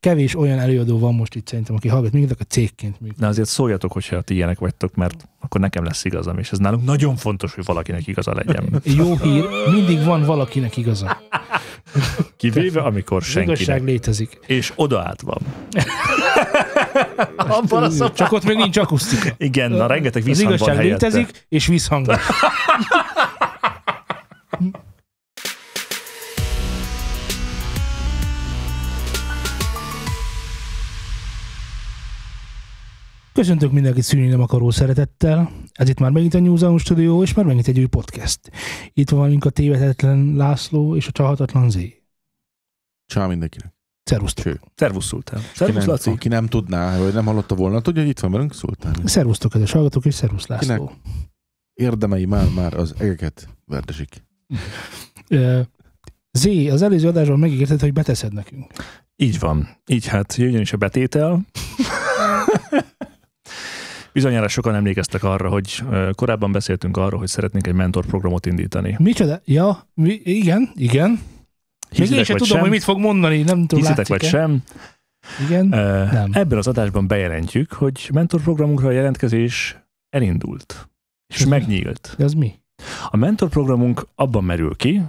kevés olyan előadó van most itt szerintem, aki hallgat minket, a cégként működik. De azért szóljatok, hogyha ti ilyenek vagytok, mert akkor nekem lesz igazam, és ez nálunk nagyon fontos, hogy valakinek igaza legyen. Jó hír, mindig van valakinek igaza. Kivéve, amikor Az igazság létezik. És oda át van. Abban a. Csak ott még nincs akusztika. Igen, na rengeteg Az visszhang van igazság helyette. létezik, és visszhangos. Köszöntök mindenkit szűnni nem akaró szeretettel. Ez itt már megint a New Zealand Studio, és már megint egy új podcast. Itt van velünk a tévedhetetlen László és a csalhatatlan Zé. Csá mindenkinek. Szervusztok. Cső. Szervusz Szultán. Aki Szervusz nem, Laci. aki nem tudná, vagy nem hallotta volna, tudja, hogy itt van velünk Szultán. Szervusztok, kedves hallgatók, és szervusz László. Érdemei már, már az egeket verdesik. Zé, az előző adásban megígérted, hogy beteszed nekünk. Így van. Így hát jöjjön is a betétel. Bizonyára sokan emlékeztek arra, hogy korábban beszéltünk arról, hogy szeretnénk egy mentorprogramot indítani. Micsoda? Ja, mi, igen, igen. Még én Hiszitek sem tudom, sem, hogy mit fog mondani, nem tudom, hiszitek vagy sem, Igen. Ö, Nem. ebben az adásban bejelentjük, hogy mentorprogramunkra a jelentkezés elindult. És Ez mi? megnyílt. De az mi? A mentorprogramunk abban merül ki,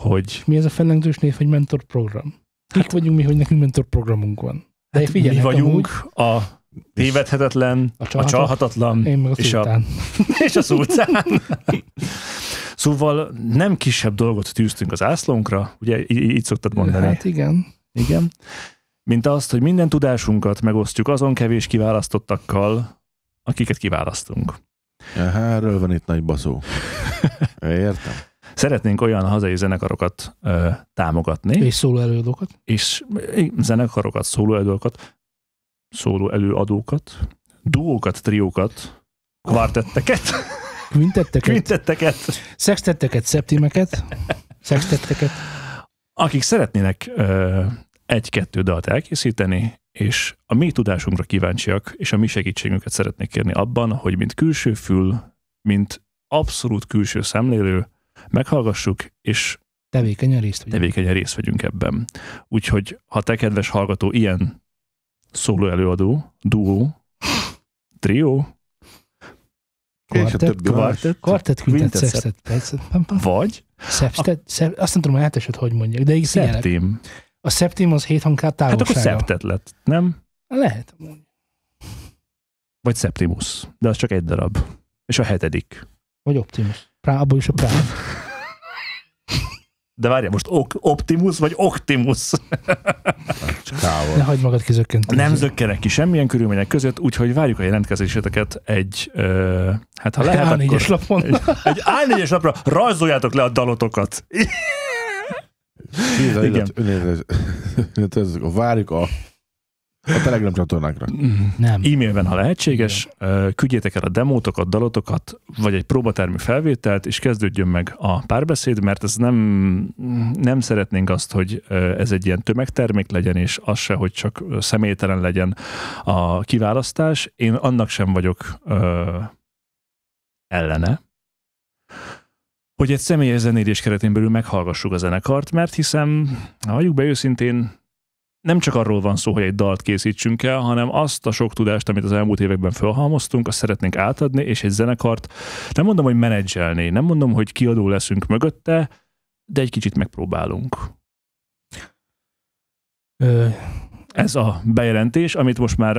hogy Mi ez a fellengzős név, hogy mentor program? Kik vagyunk mi, hogy nekünk mentor programunk van? De hát figyelj, mi vagyunk a tévedhetetlen, a a csalhatat- csalhatatlan én meg a és a- és a szultán. Szóval nem kisebb dolgot tűztünk az ászlónkra, ugye í- így szoktad mondani. Hát igen. Igen. Mint azt, hogy minden tudásunkat megosztjuk azon kevés kiválasztottakkal, akiket kiválasztunk. Aha, erről van itt nagy baszó. Értem. Szeretnénk olyan hazai zenekarokat ö, támogatni, És szóló előadókat. és zenekarokat, szólóelőadókat, szólóelőadókat, duókat, triókat, kvartetteket, Quintetteket, quintetteket, sextetteket, szeptimeket, sextetteket. akik szeretnének egy-kettő dalt elkészíteni, és a mi tudásunkra kíváncsiak, és a mi segítségünket szeretnék kérni abban, hogy mint külső fül, mint abszolút külső szemlélő, meghallgassuk, és Tevékenyen részt vegyünk. tevékenyen részt vegyünk ebben. Úgyhogy, ha te, kedves hallgató, ilyen szóló előadó, duó, trió, a Kvartett, kvartett, Kvartett, quintet, sextet, vagy Szeptet, szep, azt nem tudom, hogy hetesed hogy mondják, de így szeptim. A szeptim az hét hangkár Hát akkor távolsága. szeptet lett, nem? Lehet. Vagy szeptimus, de az csak egy darab. És a hetedik. Vagy Optimus. Prá, abból is a Prá. De várjál, most ok- Optimus vagy Optimus? Ne hagyd magad kizökkenteni. Nem zökkenek ki semmilyen körülmények között, úgyhogy várjuk a jelentkezéseteket egy, ö, hát ha lehet, Lehet, akkor lapon. egy, egy A4-es lapra rajzoljátok le a dalotokat. Igen. Várjuk a, a Telegram csatornákra. Nem. E-mailben, ha lehetséges, ö, küldjétek el a demótokat, dalotokat, vagy egy próbatermű felvételt, és kezdődjön meg a párbeszéd, mert ez nem, nem szeretnénk azt, hogy ez egy ilyen tömegtermék legyen, és az se, hogy csak személytelen legyen a kiválasztás. Én annak sem vagyok ö, ellene, hogy egy személyes zenélés keretén belül meghallgassuk a zenekart, mert hiszem, ha valljuk be őszintén, nem csak arról van szó, hogy egy dalt készítsünk el, hanem azt a sok tudást, amit az elmúlt években felhalmoztunk, azt szeretnénk átadni, és egy zenekart nem mondom, hogy menedzselni, nem mondom, hogy kiadó leszünk mögötte, de egy kicsit megpróbálunk. Ö, Ez a bejelentés, amit most már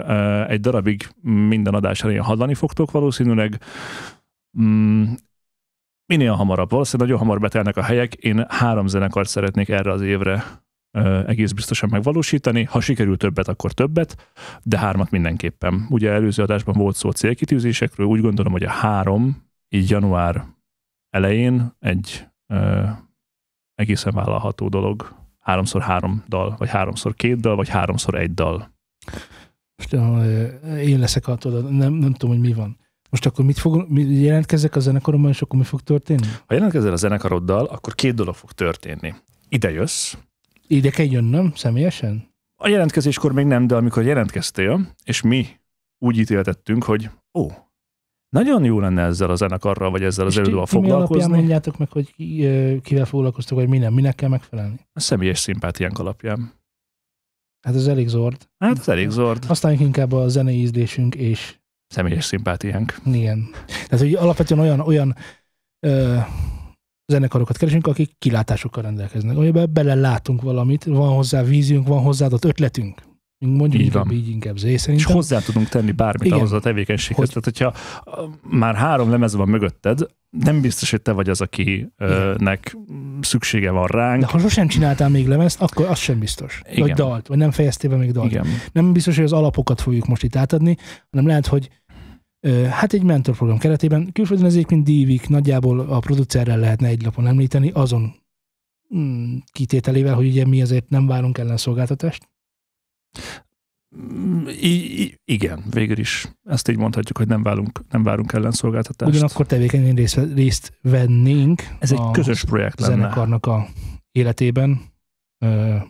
egy darabig minden adás elején hallani fogtok valószínűleg. Mm, minél hamarabb, valószínűleg nagyon hamar betelnek a helyek. Én három zenekart szeretnék erre az évre egész biztosan megvalósítani. Ha sikerül többet, akkor többet, de hármat mindenképpen. Ugye előző adásban volt szó célkitűzésekről, úgy gondolom, hogy a három így január elején egy uh, egészen vállalható dolog háromszor három dal, vagy háromszor két dal, vagy háromszor egy dal. most, ö, én leszek a tudod, nem, nem tudom, hogy mi van. Most akkor mit fog, mi, jelentkezzek a zenekaromban, és akkor mi fog történni? Ha jelentkezel a zenekaroddal, akkor két dolog fog történni. Ide jössz, Ide kell jönnöm személyesen? a jelentkezéskor még nem, de amikor jelentkeztél, és mi úgy ítéltettünk, hogy ó, nagyon jó lenne ezzel a zenekarral, vagy ezzel az előadóval ti mi foglalkozni, mondjátok meg, hogy kivel foglalkoztok, vagy mi nem, minek kell megfelelni? a személyes szimpátiánk alapján. Hát ez elég zord. Hát ez elég zord. Használjunk inkább a zenei ízlésünk, és Személyes szimpátiánk. igen. Tehát, hogy alapvetően olyan, olyan ö, zenekarokat keresünk, akik kilátásokkal rendelkeznek. Amiben bele látunk valamit, van hozzá víziunk, van hozzá adott ötletünk. Mondjuk Így inkább van. így, inkább zé És hozzá tudunk tenni bármit Igen. ahhoz a tevékenységhez. Hogy- Tehát, hogyha már három lemez van mögötted, nem biztos, hogy te vagy az, akinek szüksége van ránk. De ha sosem csináltál még lemezt, akkor az sem biztos. Igen. Vagy dalt, vagy nem fejeztél be még dalt. Igen. Nem biztos, hogy az alapokat fogjuk most itt átadni, hanem lehet, hogy hát egy mentorprogram keretében, külföldön ez egyébként dívik, nagyjából a producerrel lehetne egy lapon említeni, azon mm, kitételével, hogy ugye mi azért nem várunk ellenszolgáltatást. Mm, I- i- igen, végül is. Ezt így mondhatjuk, hogy nem várunk, nem várunk ellenszolgáltatást. Ugyanakkor tevékenyen részt, részt vennénk Ez egy a közös projekt lenne. zenekarnak a életében,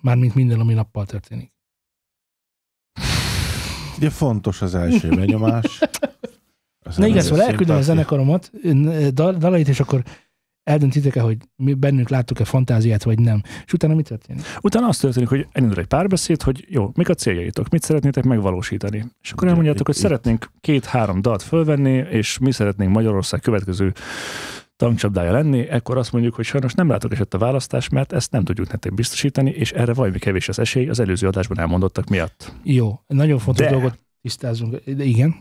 mármint minden, ami nappal történik. Ugye fontos az első benyomás. Na igen, szóval elküldöm a zenekaromat, ö, dal- dalait, és akkor eldöntitek-e, hogy mi bennünk láttuk-e fantáziát, vagy nem. És utána mi történik? Utána az történik, hogy elindul egy párbeszéd, hogy jó, mik a céljaitok, mit szeretnétek megvalósítani. És akkor elmondjátok, hogy szeretnénk két-három dalt fölvenni, és mi szeretnénk Magyarország következő tankcsapdája lenni, ekkor azt mondjuk, hogy sajnos nem látok esett a választás, mert ezt nem tudjuk nektek biztosítani, és erre valami kevés az esély az előző adásban elmondottak miatt. Jó, nagyon fontos De- dolgot tisztázunk. De igen,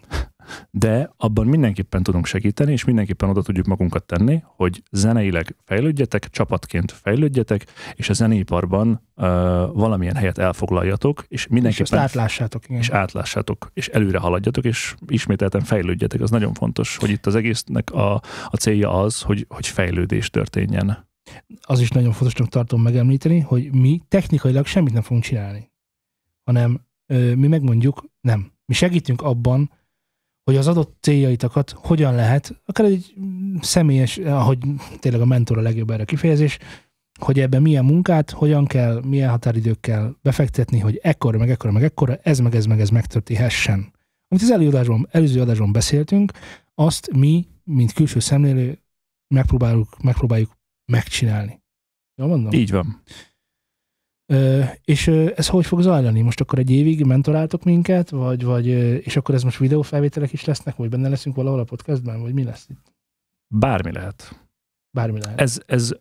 De abban mindenképpen tudunk segíteni, és mindenképpen oda tudjuk magunkat tenni, hogy zeneileg fejlődjetek, csapatként fejlődjetek, és a zeneiparban uh, valamilyen helyet elfoglaljatok, és és mindenképpen átlássátok. Igen. és átlássátok, és előre haladjatok, és ismételten fejlődjetek. Az nagyon fontos, hogy itt az egésznek a, a célja az, hogy, hogy fejlődés történjen. az is nagyon fontosnak tartom megemlíteni, hogy mi technikailag semmit nem fogunk csinálni, hanem ö, mi megmondjuk, nem. Mi segítünk abban, hogy az adott céljaitokat hogyan lehet, akár egy személyes, ahogy tényleg a mentor a legjobb erre kifejezés, hogy ebben milyen munkát, hogyan kell, milyen határidőkkel befektetni, hogy ekkora, meg ekkora, meg ekkora, ez, meg ez, meg ez megtörténhessen. Amit az előző adásban, előző adásban beszéltünk, azt mi, mint külső szemlélő megpróbáljuk, megpróbáljuk megcsinálni. Jól mondom? Így van. És ez hogy fog zajlani? Most akkor egy évig mentoráltok minket, vagy, vagy és akkor ez most videófelvételek is lesznek, vagy benne leszünk valahol a podcastben, vagy mi lesz itt? Bármi lehet. Bármi lehet. Ez, ez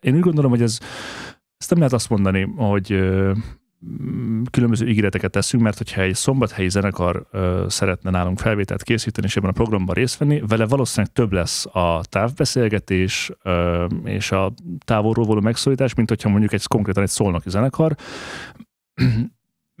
én úgy gondolom, hogy ez, ezt nem lehet azt mondani, hogy különböző ígéreteket teszünk, mert hogyha egy szombathelyi zenekar ö, szeretne nálunk felvételt készíteni, és ebben a programban részt venni, vele valószínűleg több lesz a távbeszélgetés ö, és a távolról való megszólítás, mint hogyha mondjuk egy konkrétan egy szolnoki zenekar,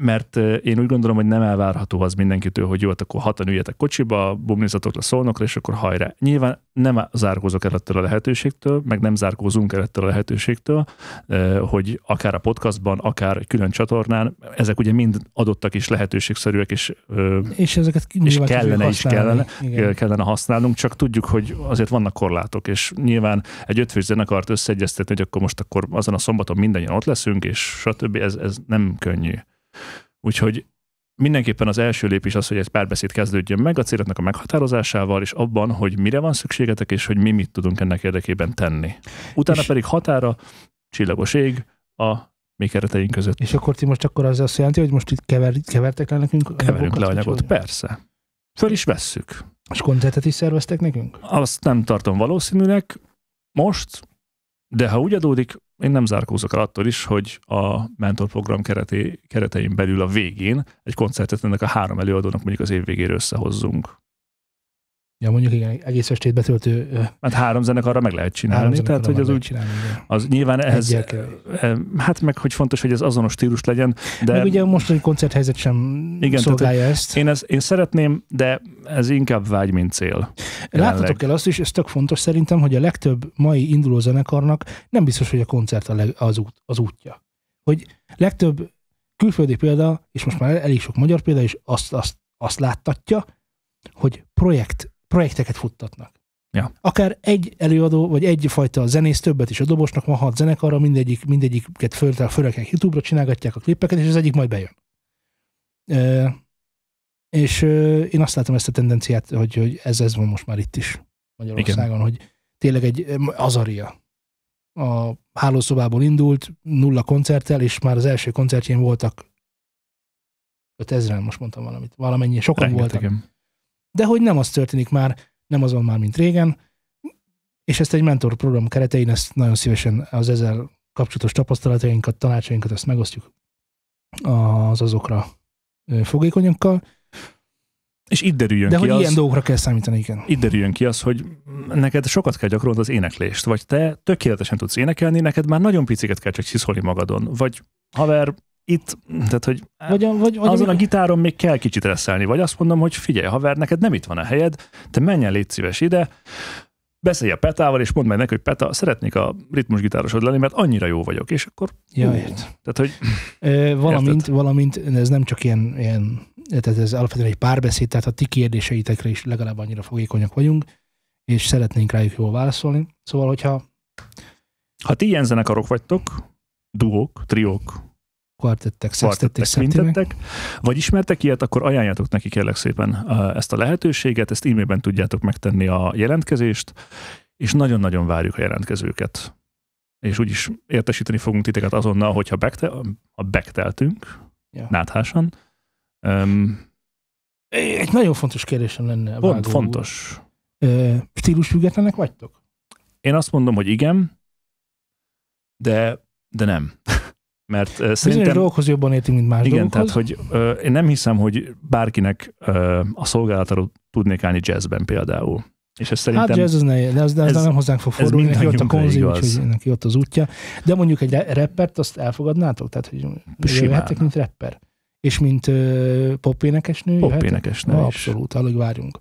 mert ö, én úgy gondolom, hogy nem elvárható az mindenkitől, hogy jó, hát akkor hatan üljetek kocsiba, bumnizatok le szolnokra, és akkor hajrá. Nyilván nem zárkózok el ettől a lehetőségtől, meg nem zárkózunk el ettől a lehetőségtől, ö, hogy akár a podcastban, akár külön csatornán, ezek ugye mind adottak is lehetőségszerűek, és ö, és ezeket fogjuk kellene is kellene, Igen. kellene használnunk, csak tudjuk, hogy azért vannak korlátok, és nyilván egy ötfős zenekart összeegyeztetni, hogy akkor most akkor azon a szombaton mindannyian ott leszünk, és stb. Ez, ez nem könnyű. Úgyhogy mindenképpen az első lépés az, hogy egy párbeszéd kezdődjön meg a céloknak a meghatározásával, és abban, hogy mire van szükségetek, és hogy mi mit tudunk ennek érdekében tenni. Utána És- pedig határa, csillagos ég a mi kereteink között. És akkor ti most akkor az azt jelenti, hogy most itt kever, kevertek le nekünk Keverünk le vagy anyagot, hogy? persze. Föl is vesszük. És koncertet is szerveztek nekünk? Azt nem tartom valószínűnek most, de ha úgy adódik, én nem zárkózok el attól is, hogy a mentorprogram kereté, keretein belül a végén egy koncertet ennek a három előadónak mondjuk az év végére összehozzunk. Ja, mondjuk igen, egész estét betöltő Mert három zenekarra meg lehet csinálni, tehát hogy az úgy, csinálni, igen. az nyilván ehhez, eh, hát meg hogy fontos, hogy ez azonos stílus legyen, de Meg ugye a mostani koncerthelyzet sem Igen, szolgálja ezt. én, ez, én szeretném, de ez inkább vágy, mint cél. Láthatok el azt is, ez tök fontos szerintem, hogy a legtöbb mai induló zenekarnak nem biztos, hogy a koncert a leg, az, út, az útja. Hogy legtöbb külföldi példa, és most már elég sok magyar példa is azt, azt, azt láttatja, hogy projekt, projekteket futtatnak. Ja. Akár egy előadó, vagy egyfajta zenész, többet is a dobosnak van hat zenekarra, mindegyik, mindegyiket föl, fölrakják YouTube-ra, csinálgatják a klippeket, és az egyik majd bejön. Ö, és ö, én azt látom ezt a tendenciát, hogy, hogy ez, ez van most már itt is Magyarországon, hogy tényleg egy azaria. A hálószobából indult, nulla koncerttel, és már az első koncertjén voltak 5000-en most mondtam valamit, valamennyi, sokan voltak. De hogy nem az történik már, nem az van már, mint régen, és ezt egy mentor program keretein, ezt nagyon szívesen az ezzel kapcsolatos tapasztalatainkat, tanácsainkat, ezt megosztjuk az azokra fogékonyokkal, És itt derüljön de ki hogy az, ilyen dolgokra kell számítani, igen. itt derüljön ki az, hogy neked sokat kell gyakorolnod az éneklést, vagy te tökéletesen tudsz énekelni, neked már nagyon piciket kell csak csiszolni magadon, vagy haver, itt, tehát hogy Vagy, a, vagy, vagy azon a gitáron még kell kicsit reszelni, vagy azt mondom, hogy figyelj, haver, neked nem itt van a helyed, te menj el, légy szíves ide, beszélj a Petával, és mondd meg neki, hogy Peta, szeretnék a ritmusgitárosod lenni, mert annyira jó vagyok, és akkor, Ja, ért. tehát hogy Ö, valamint, Érted? valamint, ez nem csak ilyen, ilyen tehát ez alapvetően egy párbeszéd, tehát a ti kérdéseitekre is legalább annyira fogékonyak vagyunk, és szeretnénk rájuk jól válaszolni. Szóval, hogyha ha ti ilyen zenekarok vagytok, duók, triók, kvartettek, szextettek, quintettek, vagy ismertek ilyet, akkor ajánljátok neki kérlek szépen ezt a lehetőséget, ezt e-mailben tudjátok megtenni a jelentkezést, és nagyon-nagyon várjuk a jelentkezőket. És úgyis értesíteni fogunk titeket azonnal, hogyha bekte, ha bekteltünk, Ja. náthásan. Um, egy nagyon fontos kérdésem lenne. pont fontos. Stílusfüggetlenek vagytok? Én azt mondom, hogy igen, de, de nem. Mert uh, Bizonyos szerintem... dolgokhoz jobban értünk, mint más Igen, dolgokhoz. tehát hogy ö, én nem hiszem, hogy bárkinek ö, a szolgálatáról tudnék állni jazzben például. És ez szerintem... Hát jazz az ne, de az, de az ez- nem hozzánk fog fordulni, neki ott a konzi, úgyhogy neki ott az útja. De mondjuk egy rappert, azt elfogadnátok? Tehát, hogy Simán. jöhettek, mint rapper. És mint uh, popénekesnő? Popénekesnő is. Abszolút, alig várjunk.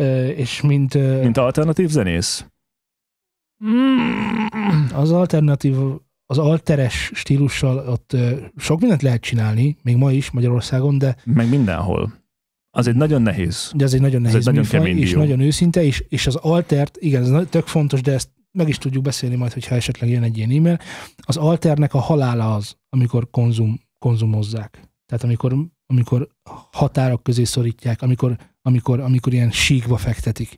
Uh, és mint, uh, Mint alternatív zenész? az alternatív, az alteres stílussal ott sok mindent lehet csinálni, még ma is Magyarországon, de, Meg mindenhol. Az egy nagyon nehéz. de ez egy nagyon nehéz egy nagyon műfaj, kemény és dió. nagyon őszinte, és, és az altert, igen, ez tök fontos, de ezt meg is tudjuk beszélni majd, hogyha esetleg jön egy ilyen e-mail. Az alternek a halála az, amikor konzum, konzumozzák. Tehát amikor, amikor határok közé szorítják, amikor, amikor, amikor ilyen síkba fektetik.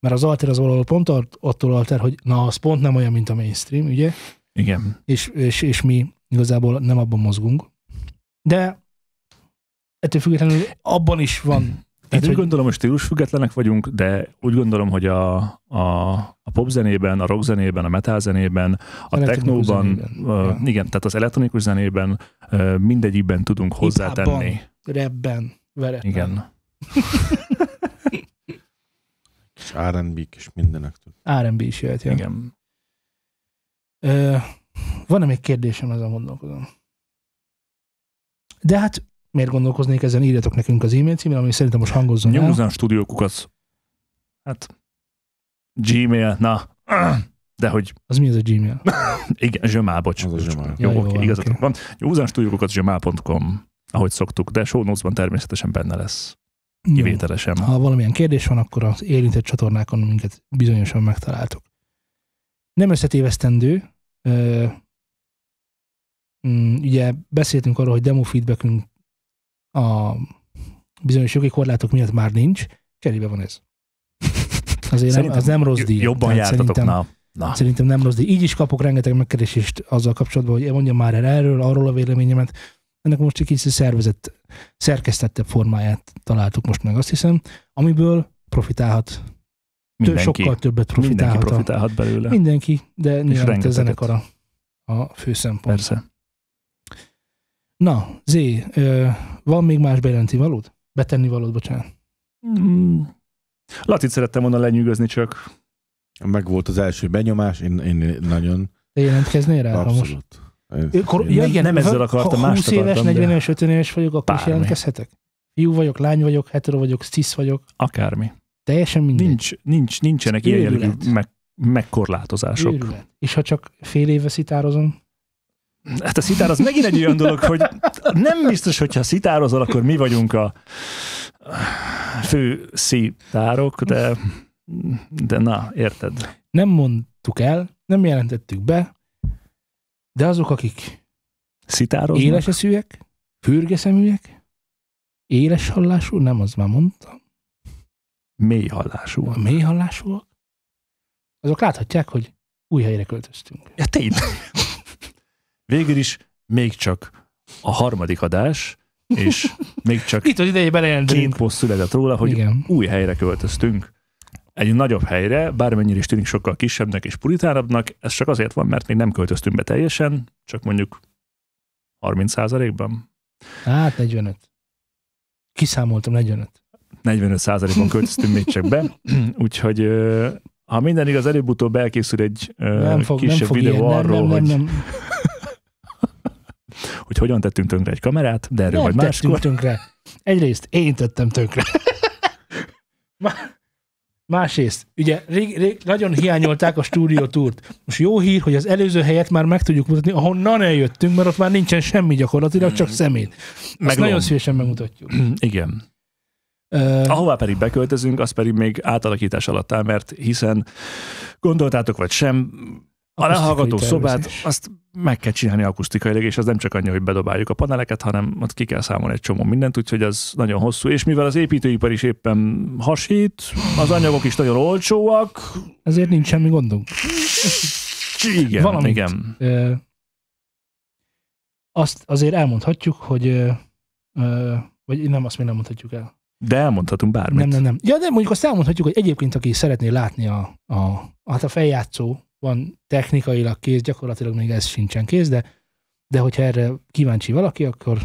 Mert az alter az valahol pont att- attól alter, hogy na, az pont nem olyan, mint a mainstream, ugye? Igen. És, és, és mi igazából nem abban mozgunk. De ettől függetlenül abban is van. Én Tehát, úgy hogy- gondolom, hogy stílusfüggetlenek vagyunk, de úgy gondolom, hogy a, a, a popzenében, a rockzenében, a metalzenében, a technóban, Ja. igen, tehát az elektronikus zenében ö, mindegyikben tudunk hozzátenni. Rapben, veretlen. Igen. És R&B és mindenek tud. R&B is jöhet, ja. Igen. Van-e még kérdésem, ezen gondolkozom? De hát miért gondolkoznék ezen? Írjatok nekünk az e-mail címre, ami szerintem most hangozzon el. Nyomozan stúdiókukat. Hát, Gmail, na, de hogy Az mi az a Gmail? igen, zsömál, bocs. Az a zsömál. Jó, Ja, jó oké, van, igazatok oké. van. Nyomozan stúdiókukat zsömál.com, ahogy szoktuk, de show notes-ban természetesen benne lesz. Kivételesen. Ha valamilyen kérdés van, akkor az érintett csatornákon minket bizonyosan megtaláltok. Nem összetévesztendő. Mm, ugye beszéltünk arról, hogy demo feedbackünk a bizonyos jogi korlátok miatt már nincs. Cserébe van ez. Azért nem, az nem rossz díj. Jobban Tehát jártatok, szerintem- na. na. Szerintem nem rossz, de így is kapok rengeteg megkeresést azzal kapcsolatban, hogy mondjam már el erről, arról a véleményemet. Ennek most egy kicsit szervezett, szerkesztettebb formáját találtuk most meg, azt hiszem, amiből profitálhat, Mindenki, sokkal többet mindenki profitálhat. a- profitálhat belőle. mindenki, de nyilván a zenekar a, a fő szempont. Persze. Na, Zé, van még más bejelenti valód? Betenni valód, bocsánat. Mm. Latit szerettem volna lenyűgözni, csak Meg volt az első benyomás, én, én nagyon Te jelentkeznél rá? Most abszolút. Én- Ő Kor, én- ja, nem- igen, nem ezzel akartam, ha mást 20 éves, akartam, de- 40 éves, 50 éves vagyok, akkor is jelentkezhetek? Fiú vagyok, lány vagyok, hetero vagyok, cis vagyok, akármi. Teljesen mindegy. Nincs, nincs, nincsenek ilyen jellegű meg, megkorlátozások. Őrület. És ha csak fél éve szitározom, Hát a szitár az megint egy olyan dolog, hogy nem biztos, hogyha szitározol, akkor mi vagyunk a fő szitárok, de, de na, érted. nem mondtuk el, nem jelentettük be, de azok, akik Szitároznak? éles eszűek, fürgeszeműek, éles hallású, nem, az már mondtam, Mély hallású. a mély hallásúak, azok láthatják, hogy új helyre költöztünk. Ja, tényleg. Végül is még csak a harmadik adás, és még csak Itt az ideje belejelenteni. két poszt született róla, hogy Igen. új helyre költöztünk. Egy nagyobb helyre, bármennyire is tűnik sokkal kisebbnek és puritánabbnak, ez csak azért van, mert még nem költöztünk be teljesen, csak mondjuk 30%-ban. Hát 45. Kiszámoltam 45. 45%-ban költöztünk még csak be, úgyhogy ha minden igaz, előbb-utóbb elkészül egy Nem fog, nem kisebb fog videó ilyen. Nem, arról, nem, nem, hogy, nem. hogy hogyan tettünk tönkre egy kamerát, de erről Nem majd máskor. tönkre. Egyrészt én tettem tönkre. Má- Másrészt, ugye rég, rég, nagyon hiányolták a stúdió túrt. Most jó hír, hogy az előző helyet már meg tudjuk mutatni, ahonnan eljöttünk, mert ott már nincsen semmi gyakorlatilag, csak szemét. Azt Meg nagyon szívesen megmutatjuk. Igen. Ahová pedig beköltözünk, az pedig még átalakítás alatt áll, mert hiszen gondoltátok vagy sem, a lehallgató szobát azt meg kell csinálni akusztikailag, és az nem csak annyi, hogy bedobáljuk a paneleket, hanem ott ki kell számolni egy csomó mindent, úgyhogy az nagyon hosszú. És mivel az építőipar is éppen hasít, az anyagok is nagyon olcsóak, ezért nincs semmi gondunk. igen, Valamint. igen. Ö, azt azért elmondhatjuk, hogy ö, ö, vagy nem, azt még nem mondhatjuk el. De elmondhatunk bármit. Nem, nem, nem. Ja, de mondjuk azt elmondhatjuk, hogy egyébként, aki szeretné látni a, a, hát a feljátszó van technikailag kész, gyakorlatilag még ez sincsen kész, de, de hogyha erre kíváncsi valaki, akkor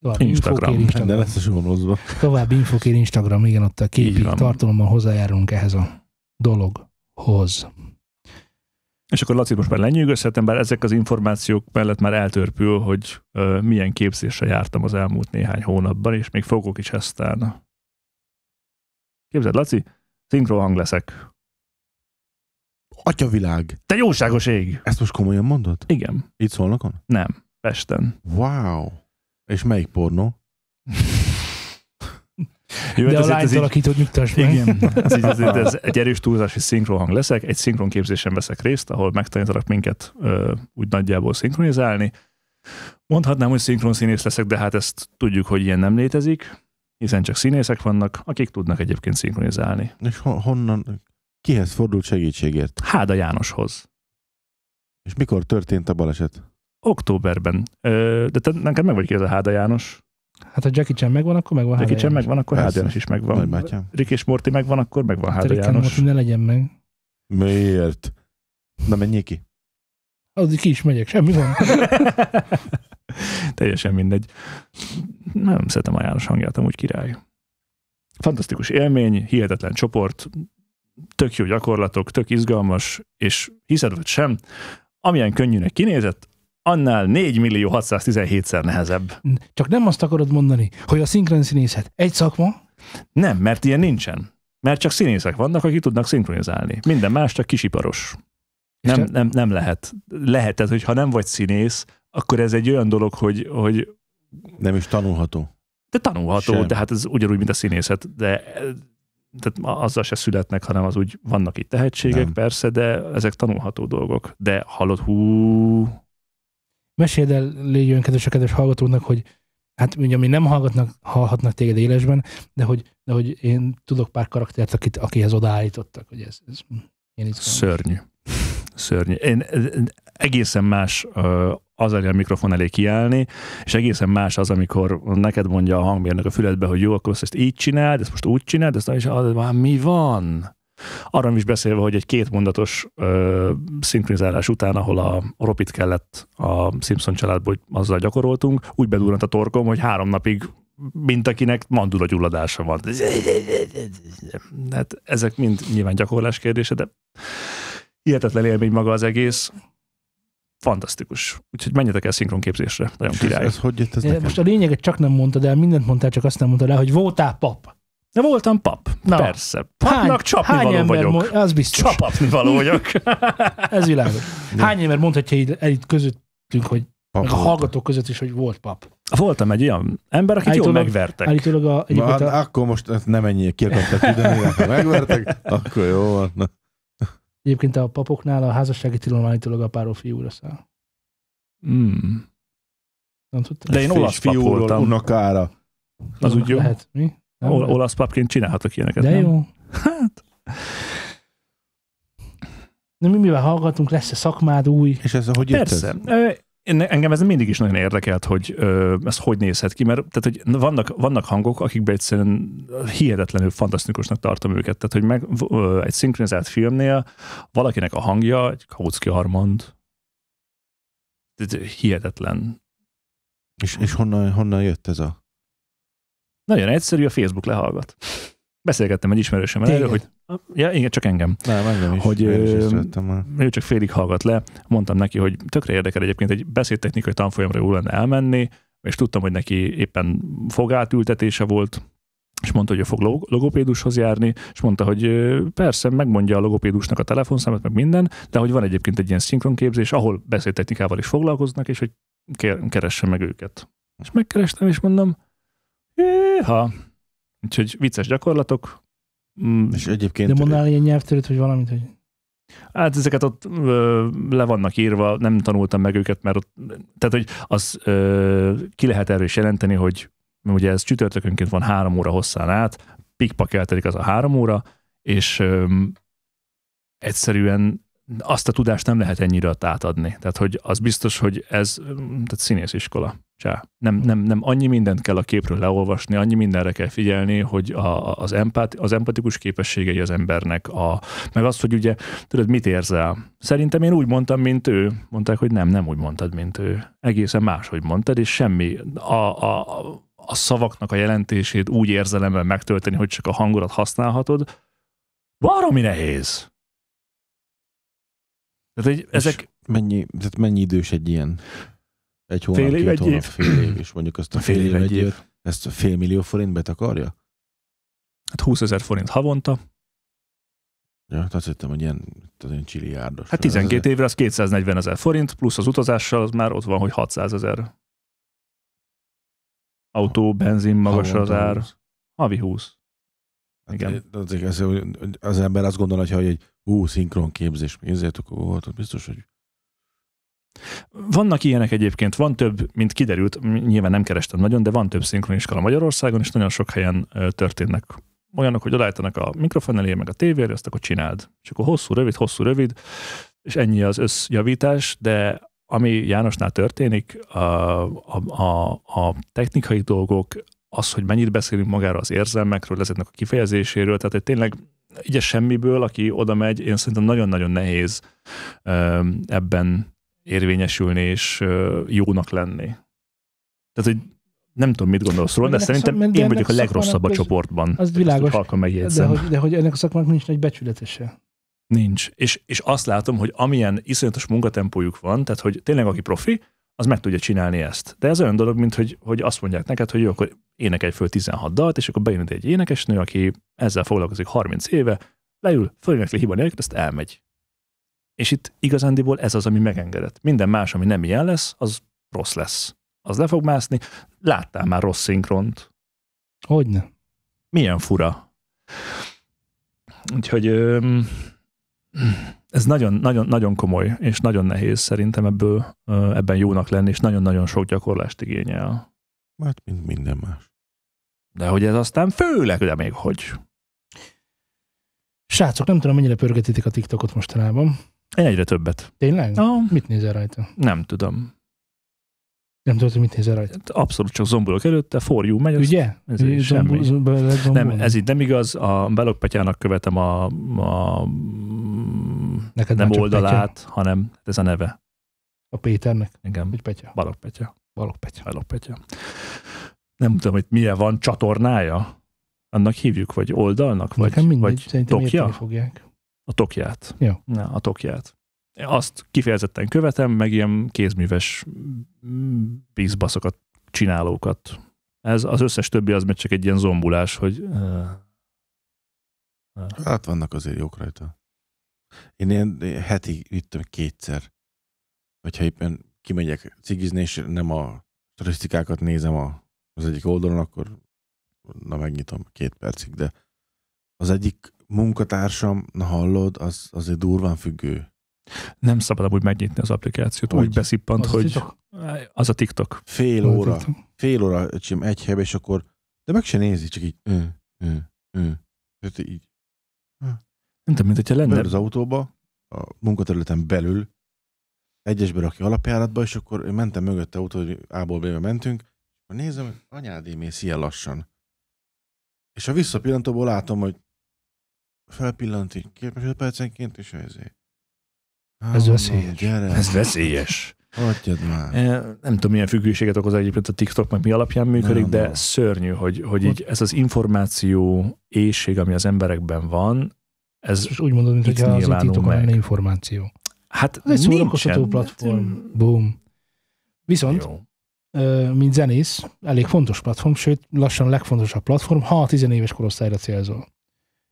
további Instagram. Instagram. De lesz a sónozva. További infókér Instagram, igen, ott a képi tartalommal hozzájárulunk ehhez a dologhoz. És akkor Laci most már lenyűgözhetem, bár ezek az információk mellett már eltörpül, hogy ö, milyen képzésre jártam az elmúlt néhány hónapban, és még fogok is eztán. Képzeld, Laci, szinkrohang leszek. Atyavilág. Te jóságos ég! Ezt most komolyan mondod? Igen, Itt szólnakon? nem, Pesten. Wow. És melyik pornó? Jó, De hát a azért ez lánytól, így- akit nyugtass meg. Igen, ez, így, ez, ez egy erős túlzás, hogy szinkronhang leszek. Egy szinkronképzésen veszek részt, ahol megtanítanak minket ö, úgy nagyjából szinkronizálni. Mondhatnám, hogy szinkronszínész leszek, de hát ezt tudjuk, hogy ilyen nem létezik, hiszen csak színészek vannak, akik tudnak egyébként szinkronizálni. És ho- honnan, kihez fordult segítségért? Háda Jánoshoz. És mikor történt a baleset? Októberben. Ö, de te, neked meg vagy ki ez a Háda János? Hát ha Jackie Chan megvan, akkor megvan Jackie Chan megvan, akkor Háda. János is megvan. bátyám. Rick és Morty megvan, akkor megvan Hát Háda János. Morty ne legyen meg. Miért? Na menjél ki. Addig ki is megyek, semmi van. Teljesen mindegy. Nem szeretem a János hangját, amúgy király. Fantasztikus élmény, hihetetlen csoport, tök jó gyakorlatok, tök izgalmas, és hiszed vagy sem, amilyen könnyűnek kinézett, annál 4 millió 617-szer nehezebb. Csak nem azt akarod mondani, hogy a szinkron színészet egy szakma, Nem, mert ilyen nincsen. Mert csak színészek vannak, akik tudnak szinkronizálni. Minden más csak kisiparos. Nem, nem, nem lehet. Lehet, tehát, hogy ha nem vagy színész, akkor ez egy olyan dolog, hogy, hogy Nem is tanulható. de tanulható, Sem. tehát ez ugyanúgy, mint a színészet, de tehát azzal se születnek, hanem az úgy vannak itt tehetségek, Nem. persze, de ezek tanulható dolgok. De hallod, hú, meséld el, légy olyan kedves a kedves hallgatónak, hogy hát ugye mi nem hallgatnak, hallhatnak téged élesben, de hogy, de hogy én tudok pár karaktert, akit, akihez odaállítottak, hogy ez, ez ilyen izgalmas. szörnyű. Szörnyű. Én, egészen más az elé a mikrofon elé kiállni, és egészen más az, amikor neked mondja a hangmérnök a füledbe, hogy jó, akkor ezt, így csináld, ezt most úgy csináld, ezt is, ah, már mi van? Arra is beszélve, hogy egy kétmondatos ö, szinkronizálás után, ahol a Ropit kellett a Simpson családból, hogy azzal gyakoroltunk, úgy bedurrant a torkom, hogy három napig mint akinek mandula gyulladása van. Hát ezek mind nyilván gyakorlás kérdése, de hihetetlen élmény maga az egész. Fantasztikus. Úgyhogy menjetek el szinkronképzésre. Nagyon És ez, király. ez hogy jött ez nekem? Most a lényeget csak nem mondtad el, mindent mondtál, csak azt nem mondtad el, hogy voltál pap. De voltam pap. Na. Persze. Papnak csapni hány való ember vagyok. Mond, az biztos. Csapatni való vagyok. Ez világos. Hány ember mondhatja itt, el itt közöttünk, hogy Pap meg a hallgatók között is, hogy volt pap. Voltam egy olyan ember, akit jól Állítólag- megvertek. Állítólag a, egyébként a, akkor most nem ennyi kiakadtak ide, megvertek, akkor jó van. Egyébként a papoknál a házassági tilalom állítólag apáról fiúra száll. Mm. Nem? De én olasz pap fiúról voltam. Unokára. Az úgy jó. Lehet, mi? Nem? Ol- olasz papként csinálhatok ilyeneket, De nem? jó. Hát, De mi mivel hallgatunk, lesz-e szakmád új? És ez hogy jött persze. ez? Én, engem ez mindig is nagyon érdekelt, hogy ö, ez hogy nézhet ki, mert tehát, hogy vannak, vannak hangok, akikbe egyszerűen hihetetlenül fantasztikusnak tartom őket. Tehát, hogy meg ö, egy szinkronizált filmnél valakinek a hangja, egy Kautsky Armand, tehát hihetetlen. És, és honnan, honnan jött ez a... Nagyon egyszerű, a Facebook lehallgat. Beszélgettem egy ismerősömmel erről, hogy ja, igen, csak engem. Nem, engem is. Hogy, már. ő csak félig hallgat le. Mondtam neki, hogy tökre érdekel egyébként egy beszédtechnikai tanfolyamra jó lenne elmenni, és tudtam, hogy neki éppen fogátültetése volt, és mondta, hogy ő fog log- logopédushoz járni, és mondta, hogy persze, megmondja a logopédusnak a telefonszámot, meg minden, de hogy van egyébként egy ilyen szinkronképzés, ahol beszédtechnikával is foglalkoznak, és hogy keresse meg őket. És megkerestem, és mondom, ha. Úgyhogy vicces gyakorlatok. Mm, És egyébként... De mondnál ilyen nyelvtörőt, vagy valamit, hogy Hát ezeket ott ö, le vannak írva, nem tanultam meg őket, mert ott, tehát hogy az ö, ki lehet erről is jelenteni, hogy ugye ez csütörtökönként van három óra hosszán át, pikpak eltelik az a három óra, és ö, egyszerűen azt a tudást nem lehet ennyire átadni. Tehát, hogy az biztos, hogy ez tehát színésziskola. Csá. Nem, nem, nem annyi mindent kell a képről leolvasni, annyi mindenre kell figyelni, hogy a, az, empát, az empatikus képességei az embernek, a, meg az, hogy ugye tudod, mit érzel? Szerintem én úgy mondtam, mint ő. Mondták, hogy nem, nem úgy mondtad, mint ő. Egészen máshogy mondtad, és semmi. A, a, a szavaknak a jelentését úgy érzelemmel megtölteni, hogy csak a hangodat használhatod, baromi nehéz. Tehát, hogy ezek Mennyi, tehát mennyi idős egy ilyen? Egy hónap, Fél év, két egy hónap, év. fél év, és mondjuk azt a fél, év, egy év, ezt a fél millió forint betakarja? hát 20 ezer forint havonta, Ja, tehát azt hittem, hogy ilyen, az ilyen csiliárdos. hát 12 évre az 240 ezer forint, plusz az utazással az már ott van, hogy 600 ezer. Autó, benzin, magas az ár. Havi 20. Igen. Igen. Az, az, az ember azt gondolja, hogy egy hú, szinkron képzés, ezért akkor volt, biztos, hogy Vannak ilyenek egyébként, van több, mint kiderült, nyilván nem kerestem nagyon, de van több szinkroniskola Magyarországon, és nagyon sok helyen történnek olyanok, hogy odaállítanak a mikrofon elé, meg a tévére, azt akkor csináld. És akkor hosszú, rövid, hosszú, rövid, és ennyi az összjavítás, de ami Jánosnál történik, a, a, a, a technikai dolgok, az, hogy mennyit beszélünk magára az érzelmekről, ezeknek a kifejezéséről, tehát egy tényleg így a semmiből, aki oda megy, én szerintem nagyon-nagyon nehéz ebben érvényesülni és jónak lenni. Tehát, hogy nem tudom, mit gondolsz róla, de szerintem szak- de én vagyok a legrosszabb a csoportban. az Ezt világos. halkan De megjegyzem. hogy, de hogy ennek a szakmának nincs nagy becsületese. Nincs. És, és azt látom, hogy amilyen iszonyatos munkatempójuk van, tehát hogy tényleg aki profi, az meg tudja csinálni ezt. De ez olyan dolog, mint hogy, hogy azt mondják neked, hogy jó, akkor énekelj föl 16 dalt, és akkor bejön egy énekesnő, aki ezzel foglalkozik 30 éve, leül, fölénekli hiba nélkül, azt elmegy. És itt igazándiból ez az, ami megengedett. Minden más, ami nem ilyen lesz, az rossz lesz. Az le fog mászni. Láttál már rossz szinkront. Hogyne. Milyen fura. Úgyhogy ez nagyon, nagyon, nagyon komoly, és nagyon nehéz szerintem ebből, ebben jónak lenni, és nagyon-nagyon sok gyakorlást igényel. hát mint minden más. De hogy ez aztán főleg, de még hogy. Srácok, nem tudom, mennyire pörgetitek a TikTokot mostanában. Én egyre többet. Tényleg? No, Mit nézel rajta? nem tudom. Nem tudod, hogy mit nézel rajta. Abszolút csak zombulok előtte, for you megy. Ugye? ez így semmi. Nem, ez így nem igaz. A Belok Petyának követem a, a Neked nem oldalát, hanem ez a neve. Petya? A Péternek? Igen, Vagy Petya? Balog Petya. Balog Petya. Balog Petya. Nem tudom, hogy milyen van, csatornája? Annak hívjuk, vagy oldalnak? Vagy, Nekem mindegy, vagy szerintem tokja? fogják. A tokját. Jó. Na, a tokját. Azt kifejezetten követem, meg ilyen kézműves bízbaszokat, csinálókat. Ez az összes többi az meg csak egy ilyen zombulás, hogy uh, Hát vannak azért jók rajta. Én ilyen heti vittem kétszer. Vagy ha éppen kimegyek cigizni, és nem a statisztikákat nézem a, az egyik oldalon, akkor na megnyitom két percig, de az egyik munkatársam, na hallod, az azért durván függő. nem szabad amúgy megnyitni az applikációt. Hogy? Úgy beszippant, Az hogy titok? az a TikTok. Fél óra, fél óra csim egy helybe, és akkor, de meg se nézi, csak így, ö, ö, ö. Tehát így Nem tudom, mint hogyha lenne beül az autóba, a munkaterületen belül, egyesbe rakja alapjáratba, és akkor én mentem mögötte autó, hogy A-ból B-be mentünk, akkor nézem, hogy anyádé, mész ilyen lassan. És a visszapillantóból látom, hogy felpillant így két másodpercenként, és ezért. Ez veszélyes. Gyere, Ez veszélyes. hagyjad már. Nem tudom, milyen függőséget okoz egyébként a TikTok, meg mi alapján működik, Nem, de nem. szörnyű, hogy, hogy így ez az információ éjség, ami az emberekben van, ez És úgy mondod, mint hogy az TikTokon meg. lenne információ. hát Ez egy szórakoztató nincsen. platform. Boom. Viszont, Jó. mint zenész, elég fontos platform, sőt, lassan a legfontosabb platform, ha a tizenéves korosztályra célzol.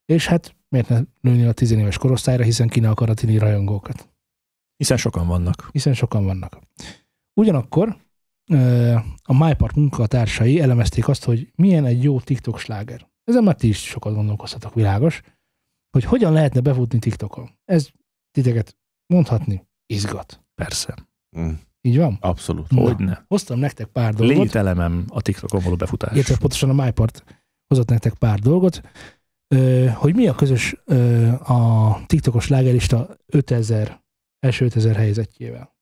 És hát miért ne lőnél a tizenéves korosztályra, hiszen ki ne akar a rajongókat. Hiszen sokan vannak. hiszen sokan vannak. Ugyanakkor a MyPart munkatársai elemezték azt, hogy milyen egy jó TikTok sláger. Ezen már ti is sokat gondolkoztatok, világos, hogy hogyan lehetne befutni TikTokon. Ez titeket mondhatni izgat. Persze. Mm, Így van? abszolút. Na, Hogyne. Hoztam nektek pár dolgot, Lételemem a TikTokon való befutás. illetve pontosan a MyPart hozott nektek pár dolgot, hogy mi a közös a TikTokos slágerista 5000, első 5000 helyzetjével.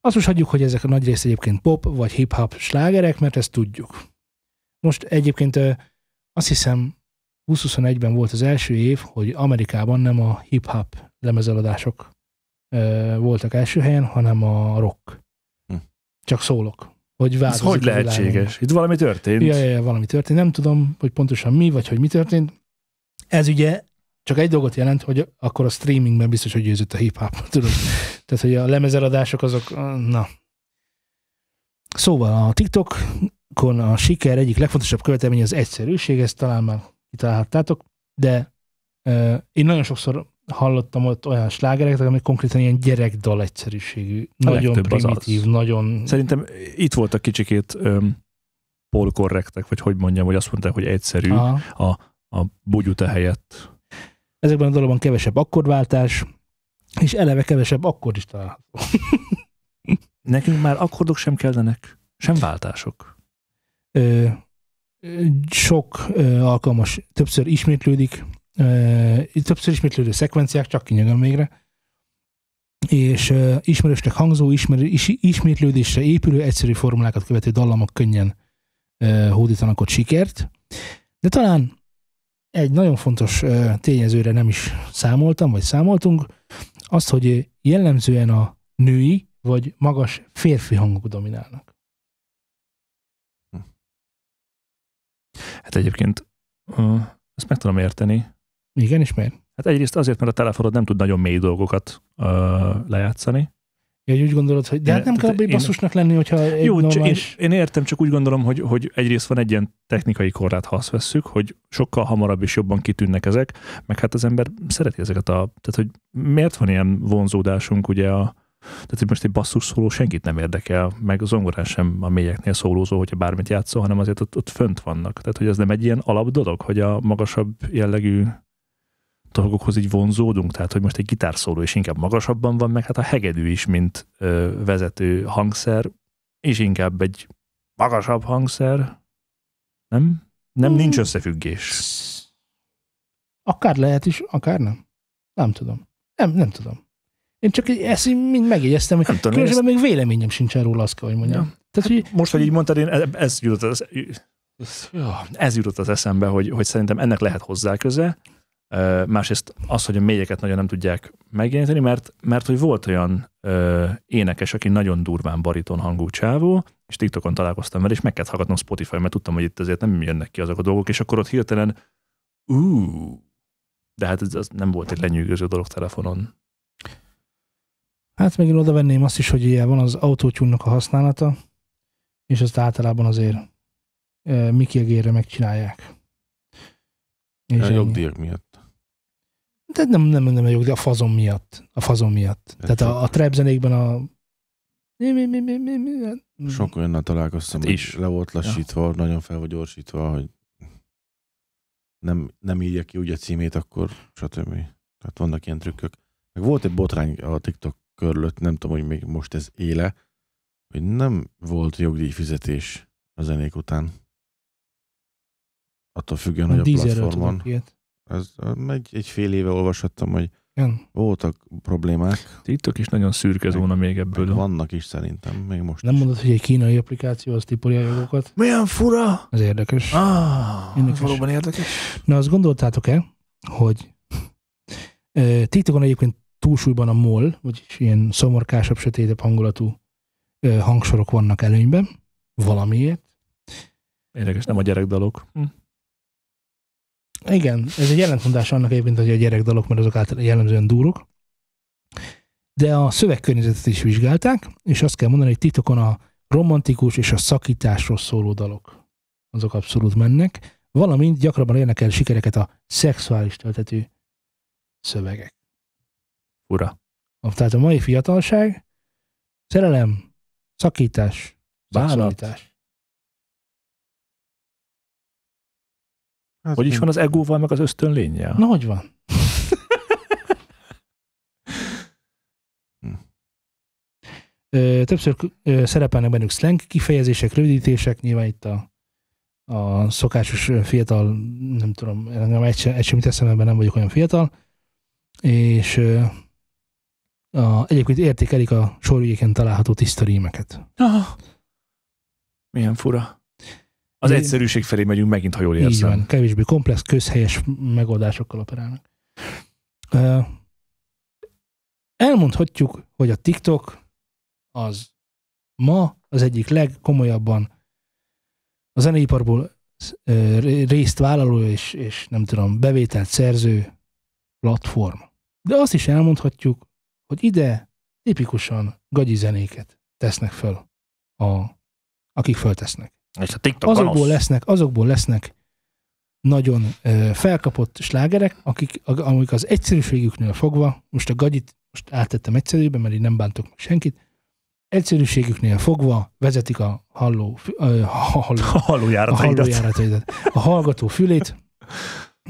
Azt most hagyjuk, hogy ezek a nagy rész egyébként pop vagy hip-hop slágerek, mert ezt tudjuk. Most egyébként azt hiszem 2021-ben volt az első év, hogy Amerikában nem a hip-hop lemezeladások voltak első helyen, hanem a rock. Hm. Csak szólok. Hogy Ez hogy lehetséges? Itt valami történt. Ja, ja, ja, valami történt. Nem tudom, hogy pontosan mi, vagy hogy mi történt. Ez ugye csak egy dolgot jelent, hogy akkor a streamingben biztos, hogy győzött a hip-hop. Tudod? Tehát, hogy a lemezeladások azok, na. Szóval a TikTokon a siker egyik legfontosabb követelmény az egyszerűség, ezt talán már kitalálhattátok, de uh, én nagyon sokszor hallottam ott olyan slágereket, amik konkrétan ilyen gyerekdal egyszerűségű, nagyon legtöbb az primitív, nagyon... Szerintem itt voltak kicsikét öm, polkorrektek, vagy hogy mondjam, hogy azt mondták, hogy egyszerű Aha. a bugyuta helyett. Ezekben a dologban kevesebb akkordváltás, és eleve kevesebb akkord is található. Nekünk már akkordok sem kellenek, sem váltások. Ö, sok ö, alkalmas, többször ismétlődik, ö, többször ismétlődő szekvenciák, csak kinyögöm végre, és ö, ismerősnek hangzó, ismer, is, ismétlődésre épülő, egyszerű formulákat követő dallamok könnyen ö, hódítanak ott sikert. De talán egy nagyon fontos tényezőre nem is számoltam, vagy számoltunk, azt, hogy jellemzően a női vagy magas férfi hangok dominálnak. Hát egyébként ezt meg tudom érteni. Igen, és miért? Hát egyrészt azért, mert a telefonod nem tud nagyon mély dolgokat ö, lejátszani. Ja, úgy gondolod, hogy de hát nem kell abban basszusnak lenni, hogyha egy Jó, csak én, normális... én értem, csak úgy gondolom, hogy, hogy egyrészt van egy ilyen technikai korlát, ha azt vesszük, hogy sokkal hamarabb és jobban kitűnnek ezek, meg hát az ember szereti ezeket a... Tehát, hogy miért van ilyen vonzódásunk, ugye a, tehát, hogy most egy basszus szóló senkit nem érdekel, meg a zongorán sem a mélyeknél szólózó, hogyha bármit játszol, hanem azért ott, ott fönt vannak. Tehát, hogy ez nem egy ilyen alap dolog, hogy a magasabb jellegű dolgokhoz így vonzódunk, tehát hogy most egy gitárszóló is inkább magasabban van, meg hát a hegedű is, mint ö, vezető hangszer, és inkább egy magasabb hangszer. Nem? Nem, Hmm. nincs összefüggés. Akár lehet is, akár nem. Nem tudom. Nem, nem tudom. Én csak ezt mind megjegyeztem, hogy tudom, különösen még véleményem sincsen róla, azt kell, hogy mondjam. Ja. Tehát, hogy Most, hogy így mondtad, én e- ez jutott az, ez jutott az eszembe, hogy, hogy szerintem ennek lehet hozzá köze. Másrészt az, hogy a mélyeket nagyon nem tudják megjeleníteni, mert, mert hogy volt olyan ö, énekes, aki nagyon durván bariton hangú csávó, és TikTokon találkoztam vele, és meg kellett hallgatnom Spotify, mert tudtam, hogy itt azért nem jönnek ki azok a dolgok, és akkor ott hirtelen ú, de hát ez, ez nem volt egy lenyűgöző dolog telefonon. hát megint oda venném azt is, hogy ilyen van az autótyúnnak a használata, és azt általában azért e, Miki megcsinálják. És A jogdíjak miatt. De nem, nem, nem a jogdíj, a fazon miatt. A fazon miatt. Tehát a, a trap zenékben a mi, mi, mi, mi, mi, mi, Sok olyannal találkoztam, Hát hogy is. le volt lassítva, nagyon fel vagy gyorsítva, hogy nem, nem írja ki úgy a címét, akkor stb. Tehát vannak ilyen trükkök. Meg volt egy botrány a TikTok körülött, nem tudom, hogy még most ez éle, hogy nem volt jogdíj fizetés a zenék után. Attól függően, hogy a a dízerről platformon. ilyet. Ez, egy, egy fél éve olvashattam, hogy Igen. Voltak problémák, TikTok is nagyon szürke zóna még meg ebből. vannak is szerintem, még most Nem is. mondod, hogy egy kínai applikáció az tipolja a jogokat? Milyen fura! Ez érdekes. Ah, Érdekes. valóban érdekes. Na azt gondoltátok-e, hogy ö, TikTokon egyébként túlsúlyban a MOL, vagyis ilyen szomorkásabb, sötétebb hangulatú hangsorok vannak előnyben, valamiért. Érdekes, nem a gyerekdalok. Hm. Igen, ez egy ellentmondás annak egyébként, hogy a gyerekdalok, mert azok általában jellemzően durok. De a szövegkörnyezetet is vizsgálták, és azt kell mondani, hogy TikTokon a romantikus és a szakításról szóló dalok, azok abszolút mennek, valamint gyakrabban érnek el sikereket a szexuális töltetű szövegek. Fura. Tehát a mai fiatalság, szerelem, szakítás, Bánat. Hát, Hogy is van az egóval, meg az ösztönlényel? Na, hogy van? Hm. Többször szerepelnek bennük slang kifejezések, rövidítések, nyilván itt a, a szokásos fiatal, nem tudom, engem egy, se- egy sem jut eszembe, nem vagyok olyan fiatal, és a, egyébként értékelik a sorvégéken található tiszta rímeket. Ah, milyen fura. Az Én- egyszerűség felé megyünk megint, ha jól Így érzem. van, kevésbé komplex, közhelyes megoldásokkal operálnak. Elmondhatjuk, hogy a TikTok az ma az egyik legkomolyabban a zeneiparból részt vállaló és, és nem tudom, bevételt szerző platform. De azt is elmondhatjuk, hogy ide tipikusan gagyi zenéket tesznek föl, a, akik föltesznek És a TikTok azokból gonosz. lesznek, azokból lesznek nagyon ö, felkapott slágerek, akik, a- amik az egyszerűségüknél fogva, most a gagyit most áttettem egyszerűbe, mert így nem bántok meg senkit, egyszerűségüknél fogva vezetik a halló, ö, halló, A a hallójárataidat. hallójárataidat, a hallgató fülét,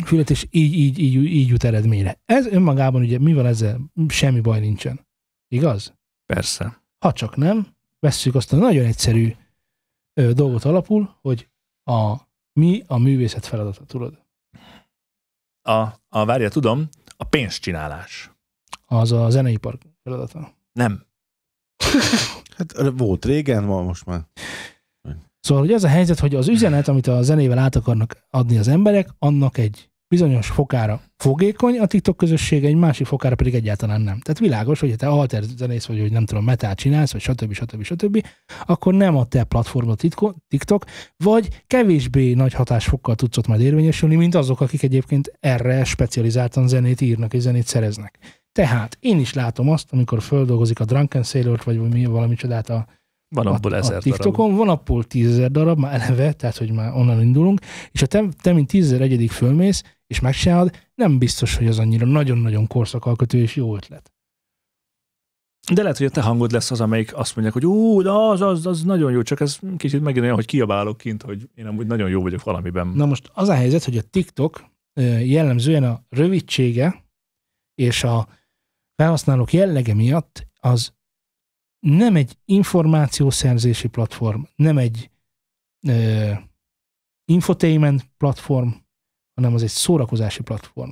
fület, és így, így, így, így jut eredményre. Ez önmagában ugye, mivel ezzel semmi baj nincsen. Igaz? Persze. Ha csak nem, vesszük azt a nagyon egyszerű ö, dolgot alapul, hogy a mi a művészet feladata, tudod? A, a várja, tudom, a pénzcsinálás. Az a zeneipar feladata. Nem. Hát volt régen, ma most már. Szóval, hogy az a helyzet, hogy az üzenet, amit a zenével át akarnak adni az emberek, annak egy bizonyos fokára fogékony, a TikTok közössége egy másik fokára pedig egyáltalán nem. Tehát világos, hogy te alter zenész vagy, hogy nem tudom, metál csinálsz, vagy stb. stb. stb., akkor nem a te platformod TikTok, vagy kevésbé nagy hatásfokkal tudsz ott majd érvényesülni, mint azok, akik egyébként erre specializáltan zenét írnak és zenét szereznek. Tehát én is látom azt, amikor földolgozik a Drunken Sailor-t, vagy mi, valami csodát a, Van abból a, ezer a darab. TikTokon van abból tízezer darab, már eleve, tehát hogy már onnan indulunk, és ha te, te mint tízezer egyedik fölmész, és megcsinálod, nem biztos, hogy az annyira nagyon-nagyon korszakalkotó és jó ötlet. De lehet, hogy a te hangod lesz az, amelyik azt mondják, hogy ú, de az, az, az nagyon jó, csak ez kicsit megint olyan, hogy kiabálok kint, hogy én amúgy nagyon jó vagyok valamiben. Na most az a helyzet, hogy a TikTok jellemzően a rövidsége és a felhasználók jellege miatt az nem egy információszerzési platform, nem egy ö, infotainment platform, hanem az egy szórakozási platform.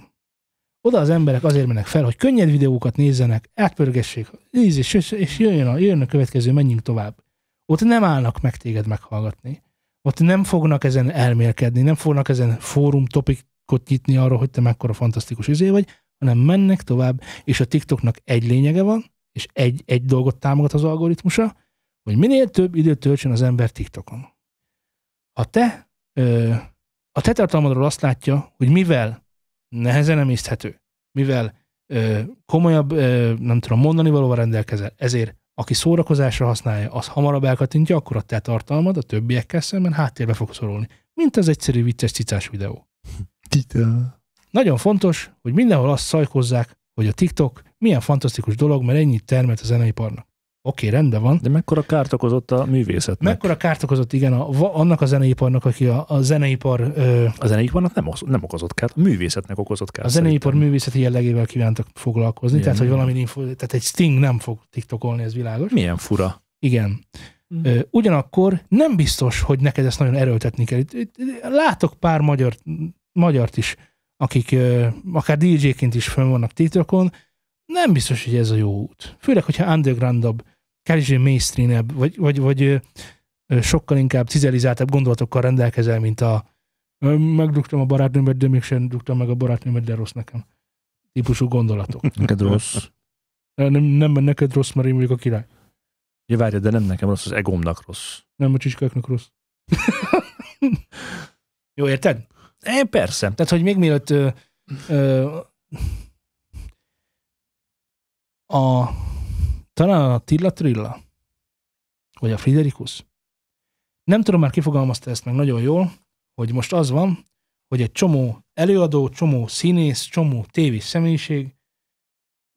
Oda az emberek azért mennek fel, hogy könnyed videókat nézzenek, átpörgessék, és, és jöjjön, a, jöjjön a következő, menjünk tovább. Ott nem állnak meg téged meghallgatni. Ott nem fognak ezen elmélkedni, nem fognak ezen fórum topikot nyitni arról, hogy te mekkora fantasztikus izé vagy, hanem mennek tovább, és a TikToknak egy lényege van, és egy, egy dolgot támogat az algoritmusa, hogy minél több időt töltsön az ember TikTokon. Ha te ö, a te tartalmadról azt látja, hogy mivel nehezen emészthető, mivel ö, komolyabb, ö, nem tudom, mondani valóval rendelkezel, ezért aki szórakozásra használja, az hamarabb elkattintja, akkor a te tartalmad a többiekkel szemben háttérbe fog szorulni. Mint az egyszerű vicces cicás videó. Nagyon fontos, hogy mindenhol azt szajkozzák, hogy a TikTok milyen fantasztikus dolog, mert ennyit termelt a zeneiparnak. Oké, rendben van. De mekkora kárt okozott a művészetnek? Mekkora kárt okozott, igen, a, va- annak a zeneiparnak, aki a, a zeneipar, ö, A zeneiparnak nem, nem okozott kárt, a művészetnek okozott kárt. a zeneipar szerintem. művészeti jellegével kívántak foglalkozni, Igen. tehát hogy valami info, tehát egy Sting nem fog TikTokolni, ez világos. Milyen fura. Igen. Mm. Ö, Ugyanakkor nem biztos, hogy neked ezt nagyon erőltetni kell. Látok pár magyar, magyart is, akik ö, akár DJ-ként is fönn vannak TikTokon, nem biztos, hogy ez a jó út. Főleg, hogyha undergroundabb, kevésbé mainstreamebb, vagy, vagy, vagy sokkal inkább cizelizáltabb gondolatokkal rendelkezel, mint a ö, megdugtam a barátnőmet, de mégsem dugtam meg a barátnőmet, de rossz nekem. Típusú gondolatok. Neked rossz. Nem, nem neked rossz, mert én vagyok a király. Ja, várj, de nem nekem rossz, az egómnak rossz. Nem a csicskáknak rossz. Jó, érted? Én persze. Tehát, hogy még mielőtt ö, ö, a talán a Tilla Trilla, vagy a Friderikus, nem tudom, már kifogalmazta ezt meg nagyon jól, hogy most az van, hogy egy csomó előadó, csomó színész, csomó tévés személyiség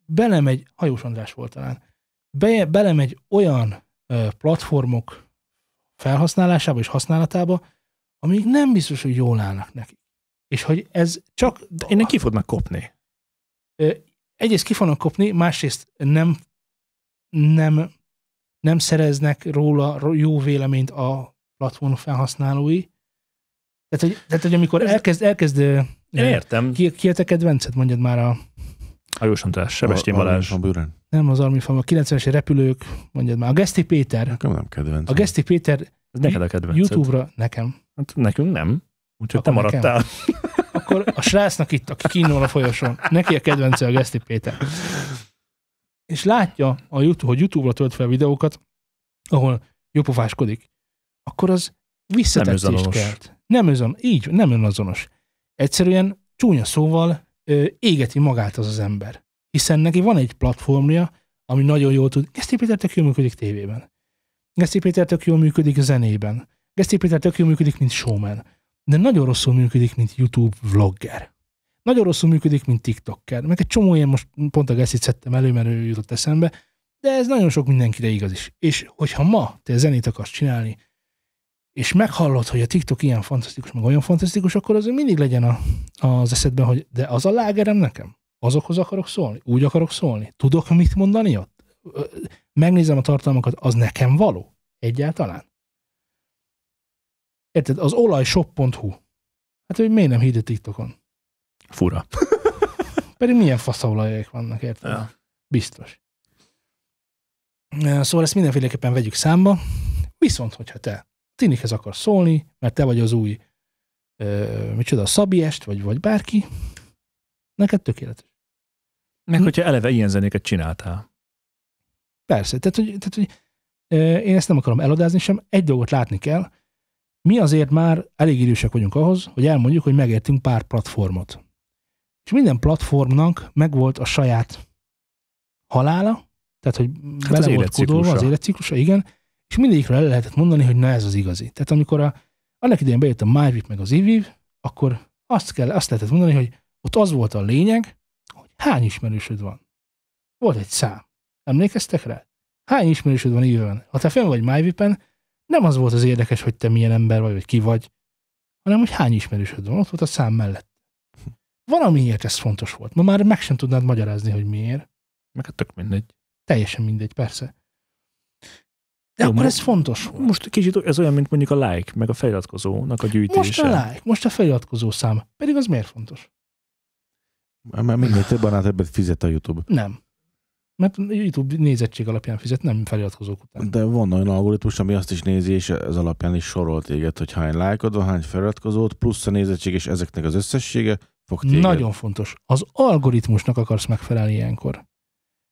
belemegy, Hajós András volt talán, be, belemegy olyan ö, platformok felhasználásába és használatába, amik nem biztos, hogy jól állnak neki. És hogy ez csak... Innen ki fognak kopni. Egyrészt ki fognak kopni, másrészt nem, nem, nem szereznek róla jó véleményt a platform felhasználói. Tehát, hogy, tehát, hogy amikor elkezd, elkezd értem. ki, ki a te kedvenced, mondjad már a, Hajós András, Sebestyén Balázs. Nem az Armi Fam, a 90-es repülők, mondjad már, a Geszti Péter. Nekem nem kedvenc. A Geszti Péter Ez neked a kedvenced. YouTube-ra nekem. Hát nekünk nem. Úgyhogy te Akkor nekem. Akkor a srácnak itt, aki kínál a folyosón, neki a kedvence a Geszti Péter. És látja, a YouTube, hogy YouTube-ra tölt fel videókat, ahol jópofáskodik, akkor az visszatetszést önazonos. kelt. Nem özön, így, nem önazonos. Egyszerűen csúnya szóval ö, égeti magát az az ember. Hiszen neki van egy platformja, ami nagyon jól tud. Geszti Péter tök jól működik tévében. Geszti Péter tök jól működik zenében. Geszti Péter tök jól működik, mint showman. De nagyon rosszul működik, mint YouTube vlogger. Nagyon rosszul működik, mint TikToker. Meg egy csomó ilyen most pont a Gesztit szedtem elő, mert ő jutott eszembe, de ez nagyon sok mindenkire igaz is. És hogyha ma te zenét akarsz csinálni, és meghallod, hogy a TikTok ilyen fantasztikus, meg olyan fantasztikus, akkor az mindig legyen a, az eszedben, hogy de az a lágerem nekem. Azokhoz akarok szólni, úgy akarok szólni. Tudok mit mondani ott? Megnézem a tartalmakat, az nekem való? Egyáltalán? Érted? Az olajshop.hu. Hát, hogy miért nem hidd a TikTokon? Fura. Pedig milyen faszaolajok vannak, érted? Ja. Biztos. Szóval ezt mindenféleképpen vegyük számba. Viszont, hogyha te Tinikhez akarsz szólni, mert te vagy az új ö, micsoda, Szabiest, vagy, vagy bárki, neked tökéletes. Meg hogyha eleve ilyen zenéket csináltál. Persze, tehát, hogy, tehát, hogy ö, én ezt nem akarom eladázni sem, egy dolgot látni kell, mi azért már elég idősek vagyunk ahhoz, hogy elmondjuk, hogy megértünk pár platformot. És minden platformnak megvolt a saját halála, tehát, hogy Hát bele az volt kódolva az életciklusa, igen, és mindegyikről el lehetett mondani, hogy na ez az igazi. Tehát amikor a, annak idején bejött a MyVip meg az IVIV, akkor azt, kell, azt lehetett mondani, hogy ott az volt a lényeg, hogy hány ismerősöd van. Volt egy szám. Emlékeztek rá? Hány ismerősöd van IVIV-ben? Ha te fenn vagy MyVip-en, nem az volt az érdekes, hogy te milyen ember vagy, vagy ki vagy, hanem hogy hány ismerősöd van. Ott volt a szám mellett. Valamiért ez fontos volt. Ma már meg sem tudnád magyarázni, hogy miért. Meg hát tök mindegy. Teljesen mindegy, persze. De Jó, akkor ez fontos volt. Most kicsit ez olyan, mint mondjuk a like, meg a feliratkozónak a gyűjtése. Most a like, most a feliratkozó szám. Pedig az miért fontos? Mert minél több annál többet fizet a YouTube. Nem. Mert YouTube nézettség alapján fizet, nem feliratkozók után. De van olyan algoritmus, ami azt is nézi, és ez alapján is sorol téged, hogy hány lájkod van, hány feliratkozót, plusz a nézettség, és ezeknek az összessége fog téged. Nagyon fontos. Az algoritmusnak akarsz megfelelni ilyenkor.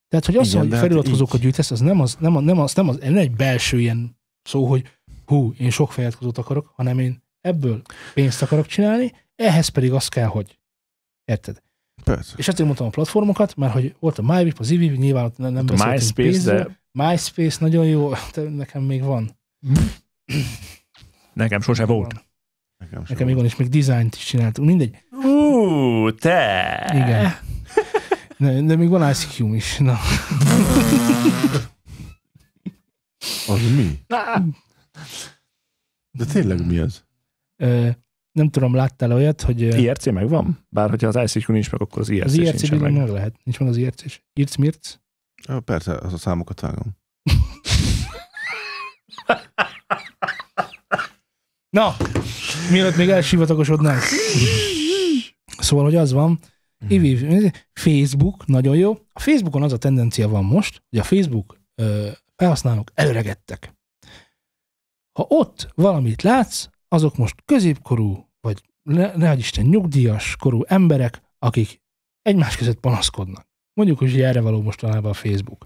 Tehát, hogy az, Igen, hogy hát feliratkozókat így. gyűjtesz, az nem az, nem, az, nem, az, nem, az, nem egy belső ilyen szó, hogy hú, én sok feliratkozót akarok, hanem én ebből pénzt akarok csinálni, ehhez pedig az kell, hogy. Érted? Persze. És ezért mondtam a platformokat, mert hogy volt a MyVip, az IVIV, nyilván ott nem, nem A MySpace, pénzről. de MySpace nagyon jó, de nekem még van. nekem sose volt. Van. Nekem, sem Nekem még van, és még dizájnt is csináltunk, mindegy. Ú, te! Igen. De, de még van ICQ is. Na. Az mi? De tényleg mi az? Nem tudom, láttál olyat, hogy IRC megvan? Bár hogyha az ICQ nincs meg, akkor az IRC az IRC meg. meg lehet. Nincs meg az IRC is. Irc Mirc. Ja, persze, az a számokat vágom. Na, mielőtt még elsivatagosodnánk. Szóval, hogy az van. Ivi, Facebook, nagyon jó. A Facebookon az a tendencia van most, hogy a Facebook ö, felhasználók előregettek. Ha ott valamit látsz, azok most középkorú, vagy ne, ne Isten, nyugdíjas korú emberek, akik egymás között panaszkodnak. Mondjuk, hogy erre való mostanában a Facebook.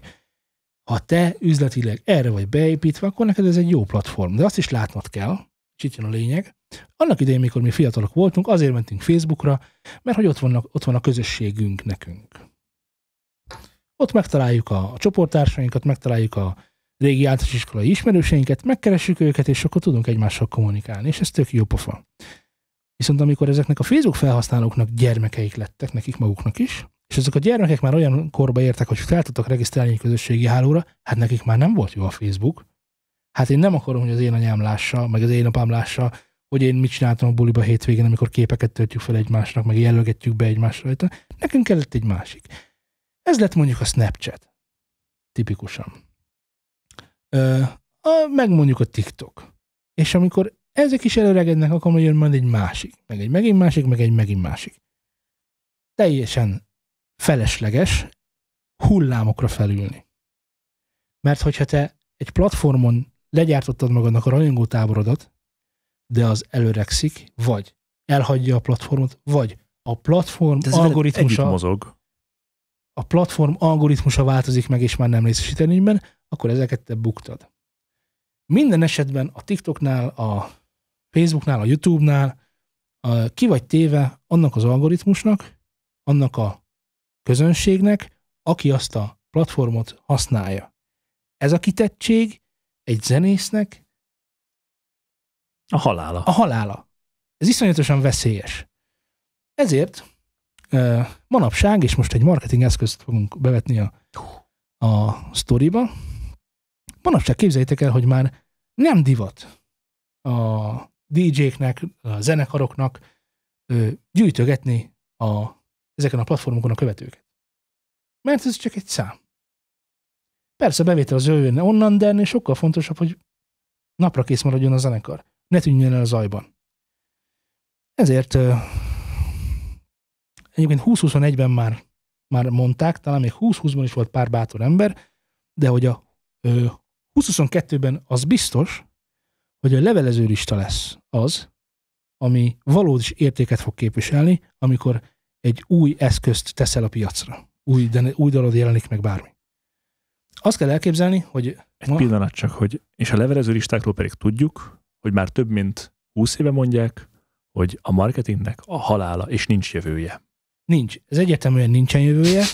Ha te üzletileg erre vagy beépítve, akkor neked ez egy jó platform. De azt is látnod kell, és itt jön a lényeg. Annak idején, mikor mi fiatalok voltunk, azért mentünk Facebookra, mert hogy ott, vannak, ott van a közösségünk nekünk. Ott megtaláljuk a, a csoporttársainkat, megtaláljuk a régi általános iskolai ismerőseinket, megkeressük őket, és akkor tudunk egymással kommunikálni, és ez tök jó pofa. Viszont amikor ezeknek a Facebook felhasználóknak gyermekeik lettek, nekik maguknak is, és ezek a gyermekek már olyan korba értek, hogy fel tudtak regisztrálni egy közösségi hálóra, hát nekik már nem volt jó a Facebook. Hát én nem akarom, hogy az én anyám lássa, meg az én apám lássa, hogy én mit csináltam a buliba hétvégén, amikor képeket töltjük fel egymásnak, meg jelölgetjük be egymásra rajta. Nekünk kellett egy másik. Ez lett mondjuk a Snapchat. Tipikusan. A, meg mondjuk a TikTok. És amikor ezek is előregednek, akkor majd jön majd egy másik, meg egy megint másik, meg egy megint másik. Teljesen felesleges hullámokra felülni. Mert hogyha te egy platformon legyártottad magadnak a rajongó táborodat, de az előregszik, vagy elhagyja a platformot, vagy a platform De algoritmusa, mozog. a platform algoritmusa változik meg, és már nem részesít előnyben, akkor ezeket te buktad. Minden esetben a TikToknál, a Facebooknál, a YouTube-nál a, ki vagy téve annak az algoritmusnak, annak a közönségnek, aki azt a platformot használja. Ez a kitettség egy zenésznek A halála. a halála. Ez iszonyatosan veszélyes. Ezért manapság, és most egy marketing eszközt fogunk bevetni a, a sztoriba, manapság képzeljétek el, hogy már nem divat a DJ-knek, a zenekaroknak gyűjtögetni a, ezeken a platformokon a követőket. Mert ez csak egy szám. Persze bevétel az jöjjön onnan, de ennél sokkal fontosabb, hogy napra kész maradjon a zenekar. Ne tűnjön el a zajban. Ezért egyébként 2021-ben már, már mondták, talán még 2020-ban is volt pár bátor ember, de hogy a 2022-ben az biztos, hogy a levelező lista lesz az, ami valódi értéket fog képviselni, amikor egy új eszközt teszel a piacra. Új, de új dolog jelenik meg bármi. Azt kell elképzelni, hogy Egy pillanat csak, hogy, és a levelező listákról pedig tudjuk, hogy már több mint 20 éve mondják, hogy a marketingnek a halála, és nincs jövője. nincs. Ez egyértelműen nincsen jövője.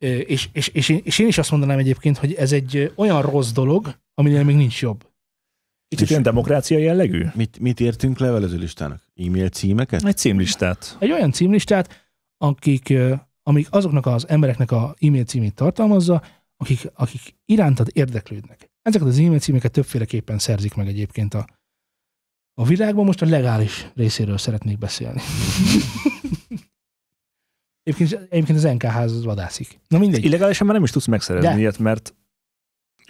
És, és, és, én, és én is azt mondanám egyébként, hogy ez egy olyan rossz dolog, aminél még nincs jobb. Kicsit ilyen demokrácia jellegű? Mit, mit értünk levelező listának? E-mail címeket? Egy címlistát. Egy olyan címlistát, akik, amik azoknak az embereknek a e-mail címét tartalmazza, akik, akik irántad érdeklődnek. Ezeket az e-mail címeket többféleképpen szerzik meg egyébként a, a világban. Most a legális részéről szeretnék beszélni. egyébként, egyébként az NKH az vadászik. Na mindegy. Illegálisan már nem is tudsz megszerezni De. ilyet, mert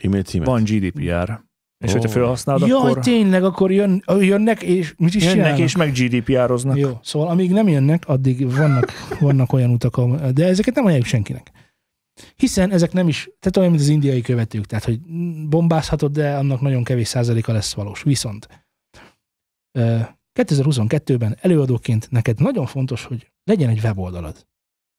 E-mail címet? van GDPR. És Ó. hogyha felhasználod, Jaj, akkor tényleg, akkor jön, jönnek, és mit is jönnek csinálnak? és meg GDPR-oznak. Jó, szóval amíg nem jönnek, addig vannak, vannak olyan utak, de ezeket nem ajánljuk senkinek. Hiszen ezek nem is, tehát olyan, mint az indiai követők, tehát hogy bombázhatod, de annak nagyon kevés százaléka lesz valós. Viszont ö, 2022-ben előadóként neked nagyon fontos, hogy legyen egy weboldalad.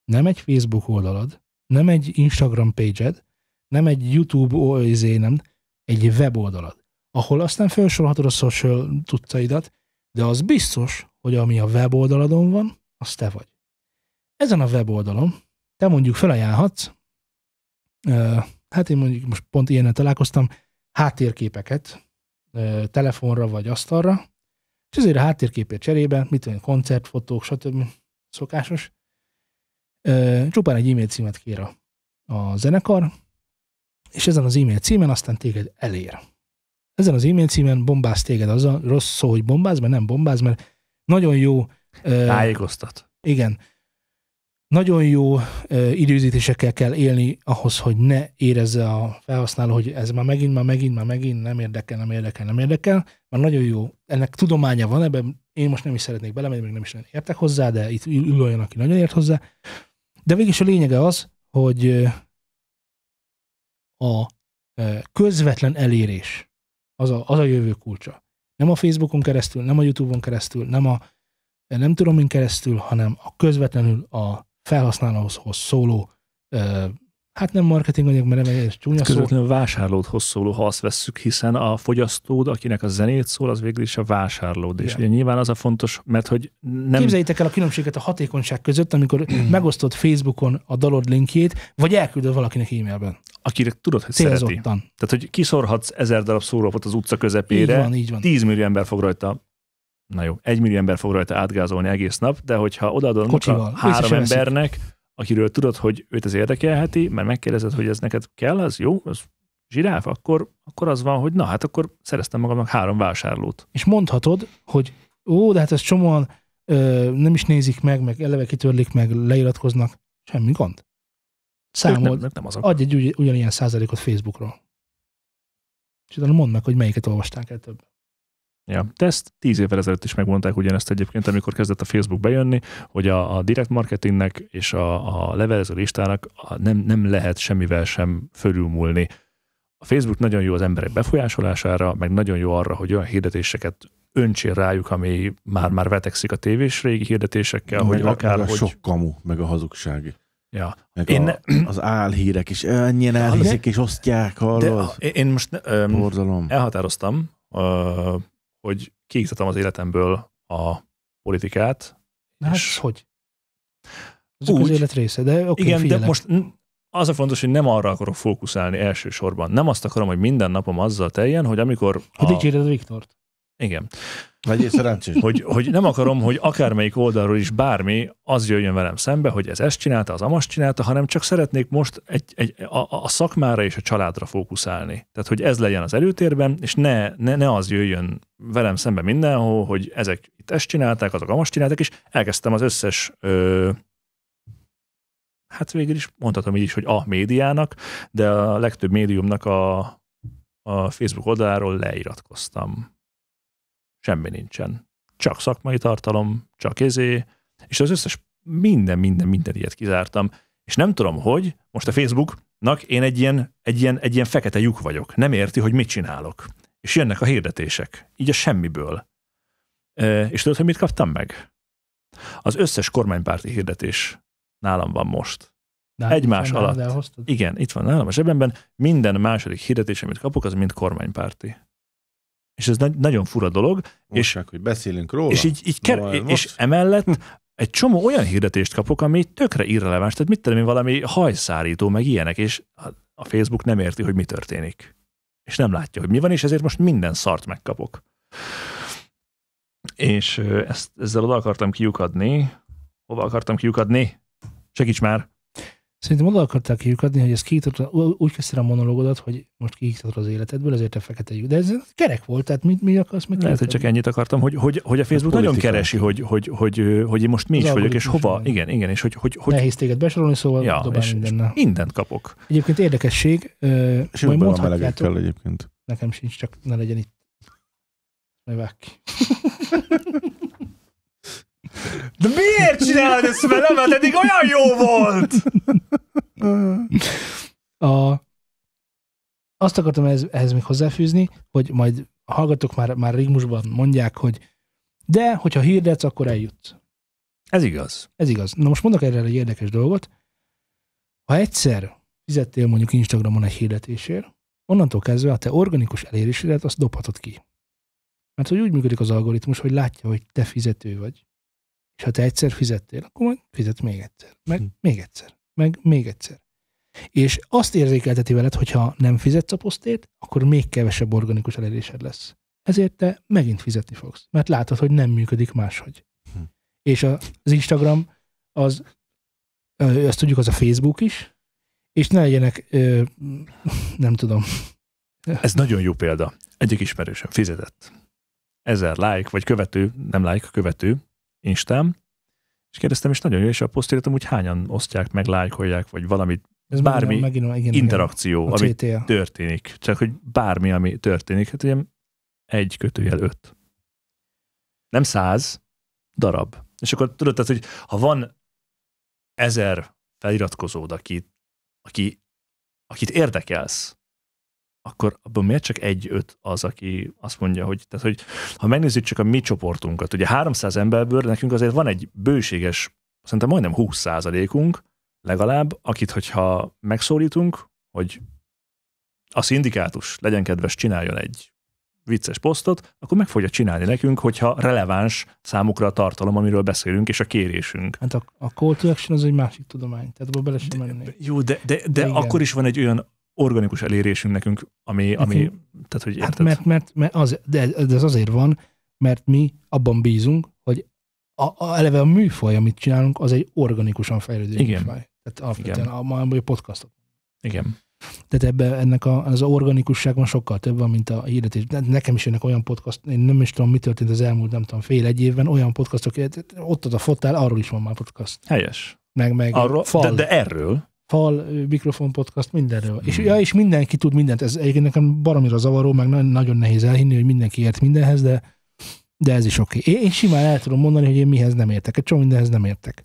Nem egy Facebook oldalad, nem egy Instagram page nem egy YouTube o- izé, nem, egy weboldalad, ahol aztán felsorolhatod a social tudtaidat, de az biztos, hogy ami a weboldaladon van, az te vagy. Ezen a weboldalon te mondjuk felajánlhatsz, hát én mondjuk most pont ilyennel találkoztam, háttérképeket telefonra vagy asztalra, és ezért a háttérképért cserébe, mit tudom, koncertfotók, stb. szokásos, csupán egy e-mail címet kér a, a zenekar, és ezen az e-mail címen aztán téged elér. Ezen az e-mail címen bombáz téged, az a rossz szó, hogy bombáz, mert nem bombáz, mert nagyon jó Tájékoztat. igen. nagyon jó ö, időzítésekkel kell élni ahhoz, hogy ne érezze a felhasználó, hogy ez már megint, már megint, már megint nem érdekel, nem érdekel, nem érdekel. Már nagyon jó. Ennek tudománya van, ebben én most nem is szeretnék belemenni, még nem is értek hozzá, de itt ül olyan, aki nagyon ért hozzá. De végig a lényege az, hogy a közvetlen elérés az a, az a jövő kulcsa. Nem a Facebookon keresztül, nem a YouTube-on keresztül, nem a nem tudom min keresztül, hanem a közvetlenül a felhasználóhoz szóló, hát nem marketing anyag, mert nem ez csúnya szó. Közvetlenül vásárlódhoz szóló, ha azt vesszük, hiszen a fogyasztód, akinek a zenét szól, az végül is a vásárlód. És ugye nyilván az a fontos, mert hogy nem... Képzeljétek el a különbséget a hatékonyság között, amikor megosztod Facebookon a dalod linkjét, vagy elküldöd valakinek e-mailben. akire tudod, hogy szereti. Célzottan. Tehát, hogy kiszorhatsz ezer darab szórólapot az utca Így közepére, van, így van. 10 millió ember fog rajta, na jó, egy millió ember fog rajta átgázolni egész nap, de hogyha odaadod Kocsival. a három embernek, akiről tudod, hogy őt ez érdekelheti, mert megkérdezed, hogy ez neked kell, az jó, az zsiráf, akkor, akkor az van, hogy na hát akkor szereztem magamnak három vásárlót. És mondhatod, hogy ó, de hát ezt csomóan ö, nem is nézik meg, meg eleve kitörlik meg, leiratkoznak. Semmi gond. Ők Számold, nem, nem azok. adj egy ugy, ugyanilyen százalékot Facebookról. És utána mondd meg, hogy melyiket olvasták el több. Ja, de ezt tíz évvel ezelőtt is megmondták ugyanezt egyébként, amikor kezdett a Facebook bejönni, hogy a, a direct marketingnek és a, a levelező listának a nem, nem lehet semmivel sem fölülmúlni. A Facebook nagyon jó az emberek befolyásolására, meg nagyon jó arra, hogy olyan hirdetéseket öntsél rájuk, ami már-már vetekszik a tévés régi hirdetésekkel, hogy meg, akár, meg a hogy... sok kamu, meg a hazugság. Ja. Meg Én a, az álhírek is ennyien elhiszik és osztják, De hallod? én- én most öm, Borzalom. elhatároztam, ö, hogy kiiktatom az életemből a politikát. Na hát és- hogy? Ez az élet része, de oké, Igen, figyelek. de most az a fontos, hogy nem arra akarok fókuszálni elsősorban. Nem azt akarom, hogy minden napom azzal teljen, hogy amikor... Hogy A, dicséred Viktort. igen. Legyél szerencsés. Hogy, hogy nem akarom, hogy akármelyik oldalról is bármi az jöjjön velem szembe, hogy ez ezt csinálta, az amast csinálta, hanem csak szeretnék most egy, egy, a, a szakmára és a családra fókuszálni. Tehát, hogy ez legyen az előtérben, és ne, ne, ne az jöjjön velem szembe mindenhol, hogy ezek itt ezt csinálták, azok amast csinálták, és elkezdtem az összes ö, hát végül is mondhatom így is, hogy a médiának, de a legtöbb médiumnak a, a Facebook oldaláról leiratkoztam. Semmi nincsen. Csak szakmai tartalom, csak ezé, és az összes minden, minden, minden ilyet kizártam. És nem tudom, hogy most a Facebooknak én egy ilyen, egy ilyen, egy ilyen fekete lyuk vagyok. Nem érti, hogy mit csinálok. És jönnek a hirdetések. Így a semmiből. E, és tudod, hogy mit kaptam meg? Az összes kormánypárti hirdetés nálam van most. De hát Egymás alatt. Igen, itt van nálam a zsebemben, minden második hirdetés, amit kapok, az mind kormánypárti. És ez nagy, nagyon fura dolog, Most és- hogy beszélünk róla. és így, így ker- Na, és most- emellett egy csomó olyan hirdetést kapok, ami tökre irreleváns, tehát mit tudom én, valami hajszárító, meg ilyenek, és a- Facebook nem érti, hogy mi történik. És nem látja, hogy mi van, és ezért most minden szart megkapok. És ezt, ezzel oda akartam kiukadni. Hova akartam kiukadni? Segíts már! Szerintem oda akarták kiukadni, hogy ez kiiktatod, úgy kezdted a monológodat, hogy most kiiktatod az életedből, ezért a fekete lyuk. De ez kerek volt, tehát mit, mi akarsz meg Lehet, hogy csak ennyit akartam, hogy, hogy, hogy a Facebook nagyon politika. keresi, hogy, hogy, hogy, hogy, én most mi Az is vagyok, és hova. minden. Igen, igen, és hogy, hogy, hogy Nehéz téged besorolni, szóval ja, és, és mindennel. mindent kapok. Egyébként érdekesség, És majd van mondhatjátok, melegekkel egyébként. nekem sincs, csak ne legyen itt. Majd vág ki. De miért csinálod ezt velem? Mert eddig olyan jó volt! A, azt akartam ehhez, ehhez még hozzáfűzni, hogy majd a hallgatók már, már rigmusban mondják, hogy de, hogyha hirdetsz, akkor eljutsz. Ez igaz. Ez igaz. Na most mondok erre egy érdekes dolgot. Ha egyszer fizettél mondjuk Instagramon egy hirdetésért, onnantól kezdve a te organikus elérésedet azt dobhatod ki. Mert hogy úgy működik az algoritmus, hogy látja, hogy te fizető vagy. És ha te egyszer fizettél, akkor majd fizet még egyszer. Meg Hm. még egyszer. Meg még egyszer. És azt érzékelteti veled, hogyha nem fizetsz a posztért, akkor még kevesebb organikus elérésed lesz. Ezért te megint fizetni fogsz. Mert látod, hogy nem működik máshogy. Hm. És az Instagram, az, azt tudjuk, az a Facebook is, és ne legyenek, ö, nem tudom, Ez nagyon jó példa. Egyik ismerősöm fizetett. Ezer like, vagy követő, nem like, követő, Instám, És kérdeztem, és nagyon jó, és a posztéret amúgy hányan osztják meg, lájkolják, vagy valamit, Ez Bármi megint, megint, igen, interakció, igen, ami CTA. történik. Csak, hogy bármi, ami történik, hát ugye egy kötőjel öt. Nem száz darab. És akkor tudod, tehát, hogy ha van ezer feliratkozód, aki, aki, akit érdekelsz, akkor abban miért csak egy-öt az, aki azt mondja, hogy, tehát, hogy ha megnézzük csak a mi csoportunkat, ugye 300 emberből nekünk azért van egy bőséges, szerintem majdnem 20 százalékunk legalább, akit hogyha megszólítunk, hogy a szindikátus legyen kedves, csináljon egy vicces posztot, akkor meg fogja csinálni nekünk, hogyha releváns számukra a tartalom, amiről beszélünk, és a kérésünk. Hát a, a call to action az egy másik tudomány, tehát abba bele sem mennék. Jó, de, de, de, De igen. akkor is van egy olyan organikus elérésünk nekünk, ami, ami Nekünk- tehát, hogy Hát érted? mert, mert, mert az, de, de ez azért van, mert mi abban bízunk, hogy a, a, eleve a műfaj, amit csinálunk, az egy organikusan fejlődő Igen. műfaj. Tehát alapvetően a, a, a podcastok. Igen. Tehát ebbe, ennek a, az organikusságban sokkal több van, mint a hirdetés. De nekem is jönnek olyan podcast, én nem is tudom, mi történt az elmúlt, nem tudom, fél-egy évben, olyan podcastok, ott az a fotál, arról is van már podcast. Helyes. Meg, meg Arról, fal, de, de erről fal, mikrofon podcast, mindenről. És, Hmm. ja, és mindenki tud mindent. Ez egyébként nekem baromira zavaró, meg na- nagyon nehéz elhinni, hogy mindenki ért mindenhez, de, de ez is oké. Okay. Én, én simán el tudom mondani, hogy én mihez nem értek. Egy csomó mindenhez nem értek.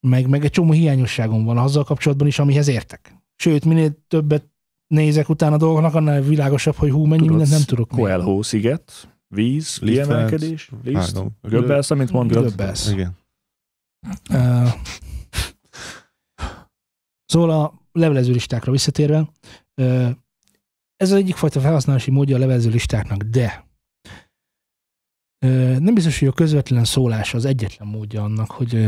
Meg, meg egy csomó hiányosságom van azzal kapcsolatban is, amihez értek. Sőt, minél többet nézek utána a dolgoknak, annál világosabb, hogy hú, mennyi Tudod, mindent nem tudok. Coelho sziget, víz, Liszt kiemelkedés, liszt, göbbelsz, amit mondod. Göbbelsz. Igen. Uh, szóval a levelező listákra visszatérve, ez az egyik fajta felhasználási módja a levelező listáknak, de nem biztos, hogy a közvetlen szólás az egyetlen módja annak, hogy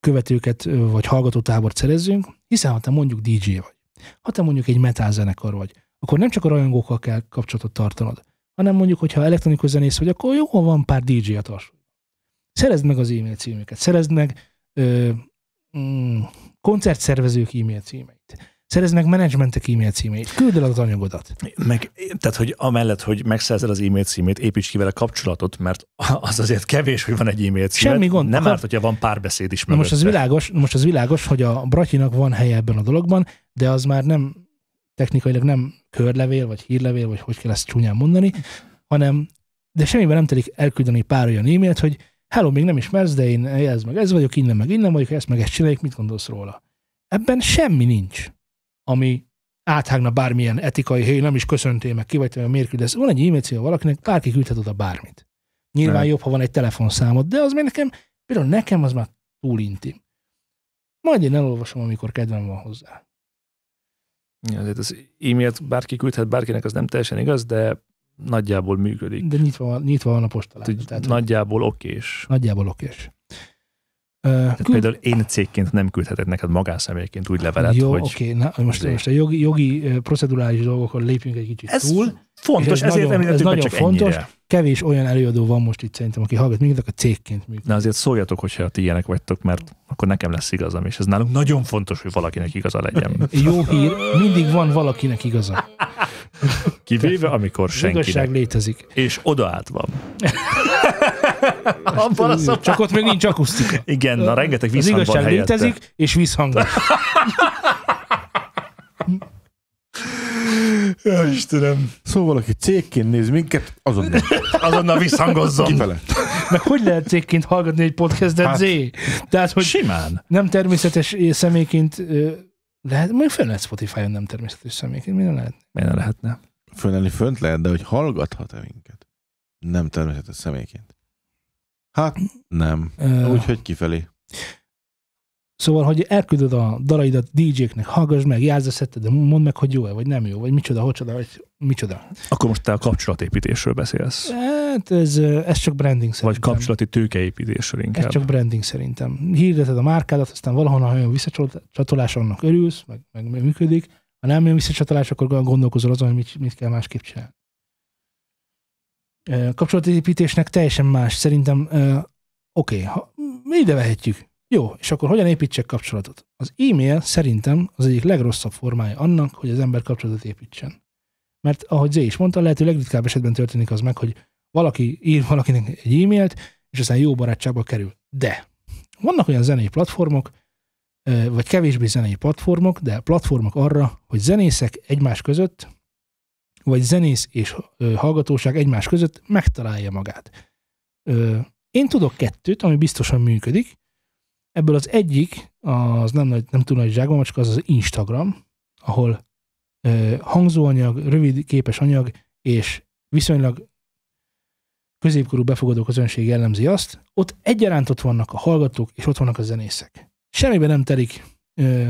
követőket vagy hallgatótábort szerezzünk, hiszen ha te mondjuk DJ vagy, ha te mondjuk egy metal zenekar vagy, akkor nem csak a rajongókkal kell kapcsolatot tartanod, hanem mondjuk, hogyha elektronikus zenész vagy, akkor jó, van pár DJ a tartsó. Szerezd meg az e-mail címüket, szerezd meg mm, koncertszervezők e-mail címeit, meg menedzsmentek e-mail címeit, küld el az anyagodat. Meg, tehát, hogy amellett, hogy megszerzed az e-mail címét, építs ki vele kapcsolatot, mert az azért kevés, hogy van egy e-mail címed. Semmi gond. Nem Akar- árt, hogyha van párbeszéd is Na most az világos, most az világos, hogy a Bratyinak van helye ebben a dologban, de az már nem technikailag nem körlevél, vagy hírlevél, vagy hogy kell ezt csúnyán mondani, hanem de semmiben nem telik elküldeni pár olyan e-mailt, hogy hello, még nem ismersz, de én ez meg ez vagyok, innen meg innen vagyok, ezt meg ezt csináljuk, mit gondolsz róla? Ebben semmi nincs, ami áthágna bármilyen etikai, hé, nem is köszöntél meg, ki vagy te, miért küldesz. Van egy e-mail cím valakinek, bárki küldhet oda bármit. Nyilván Nem. jobb, ha van egy telefonszámod, de az még nekem, például nekem az már túl intim. Majd én elolvasom, amikor kedvem van hozzá. Ja, azért az e-mailt bárki küldhet bárkinek, az nem teljesen igaz, de nagyjából működik. De nyitva van, nyitva van a postaláda. Tehát, Tehát, nagyjából okés. nagyjából okés. Tehát küld- például én cégként nem küldhetek neked magánszemélyként úgy levelet, Jó, hogy oké, na, most, most a jogi, jogi procedurális dolgokon lépjünk egy kicsit Ez túl. Fontos, ez ezért nagyon- említettük ez nagyon csak fontos. ennyire. Kevés olyan előadó van most itt szerintem, aki hallgat minket, a cégként működik. De azért szóljatok, hogyha ti ilyenek vagytok, mert akkor nekem lesz igazam, és ez nálunk nagyon fontos, hogy valakinek igaza legyen. Jó hír, mindig van valakinek igaza. Kivéve, amikor Az igazság létezik. És odaállt van. Abban a. Csak ott még nincs akusztika. Igen, na rengeteg Az visszhang van igazság helyette. létezik, és visszhangos. Ja, Istenem. Szóval, aki cégként néz minket, azonnal Azonnal visszhangozzon. kifele. Meg hogy lehet cégként hallgatni egy podcastet, Hát- Z? Tehát, hogy Simán. nem természetes személyként lehet, még fel lehet Spotify-on nem természetes személyként, minden lehet. Miért ne lehetne? Fölnelni fönt lehet, de hogy hallgathat-e minket? Nem természetes személyként. Hát, nem. Ö, Úgyhogy kifelé. Szóval, hogy elküldöd a dalaidat DJ-knek, hallgass meg, játsz a szetted, de mondd meg, hogy jó-e, vagy nem jó, vagy micsoda, hocsoda, vagy micsoda. Akkor most te a kapcsolatépítésről beszélsz. Hát ez, ez csak branding Vagy szerintem. kapcsolati tőkeépítésről Ez inkább. csak branding szerintem. Hirdeted a márkádat, aztán valahonnan olyan visszacsatolás, annak örülsz, meg, meg működik. Ha nem jön visszacsatolás, akkor gondolkozol azon, hogy mit, mit kell másképp csinálni. Kapcsolatépítésnek teljesen más. Szerintem oké, ha mi ide vehetjük. Jó, és akkor hogyan építsek kapcsolatot? Az e-mail szerintem az egyik legrosszabb formája annak, hogy az ember kapcsolatot építsen. Mert ahogy Zé is mondta, lehető legritkább esetben történik az meg, hogy valaki ír valakinek egy e-mailt, és aztán jó barátságba kerül. De Vannak olyan zenei platformok, vagy kevésbé zenei platformok, de platformok arra, hogy zenészek egymás között, vagy zenész és hallgatóság egymás között megtalálja magát. Én tudok kettőt, ami biztosan működik. Ebből az egyik, az nem, nagy, nem túl nagy zsákmamacska, az az Instagram, ahol ö, hangzóanyag, rövid képes anyag és viszonylag középkorú befogadó közönség jellemzi azt, ott egyaránt ott vannak a hallgatók, és ott vannak a zenészek. Semmiben nem telik ö,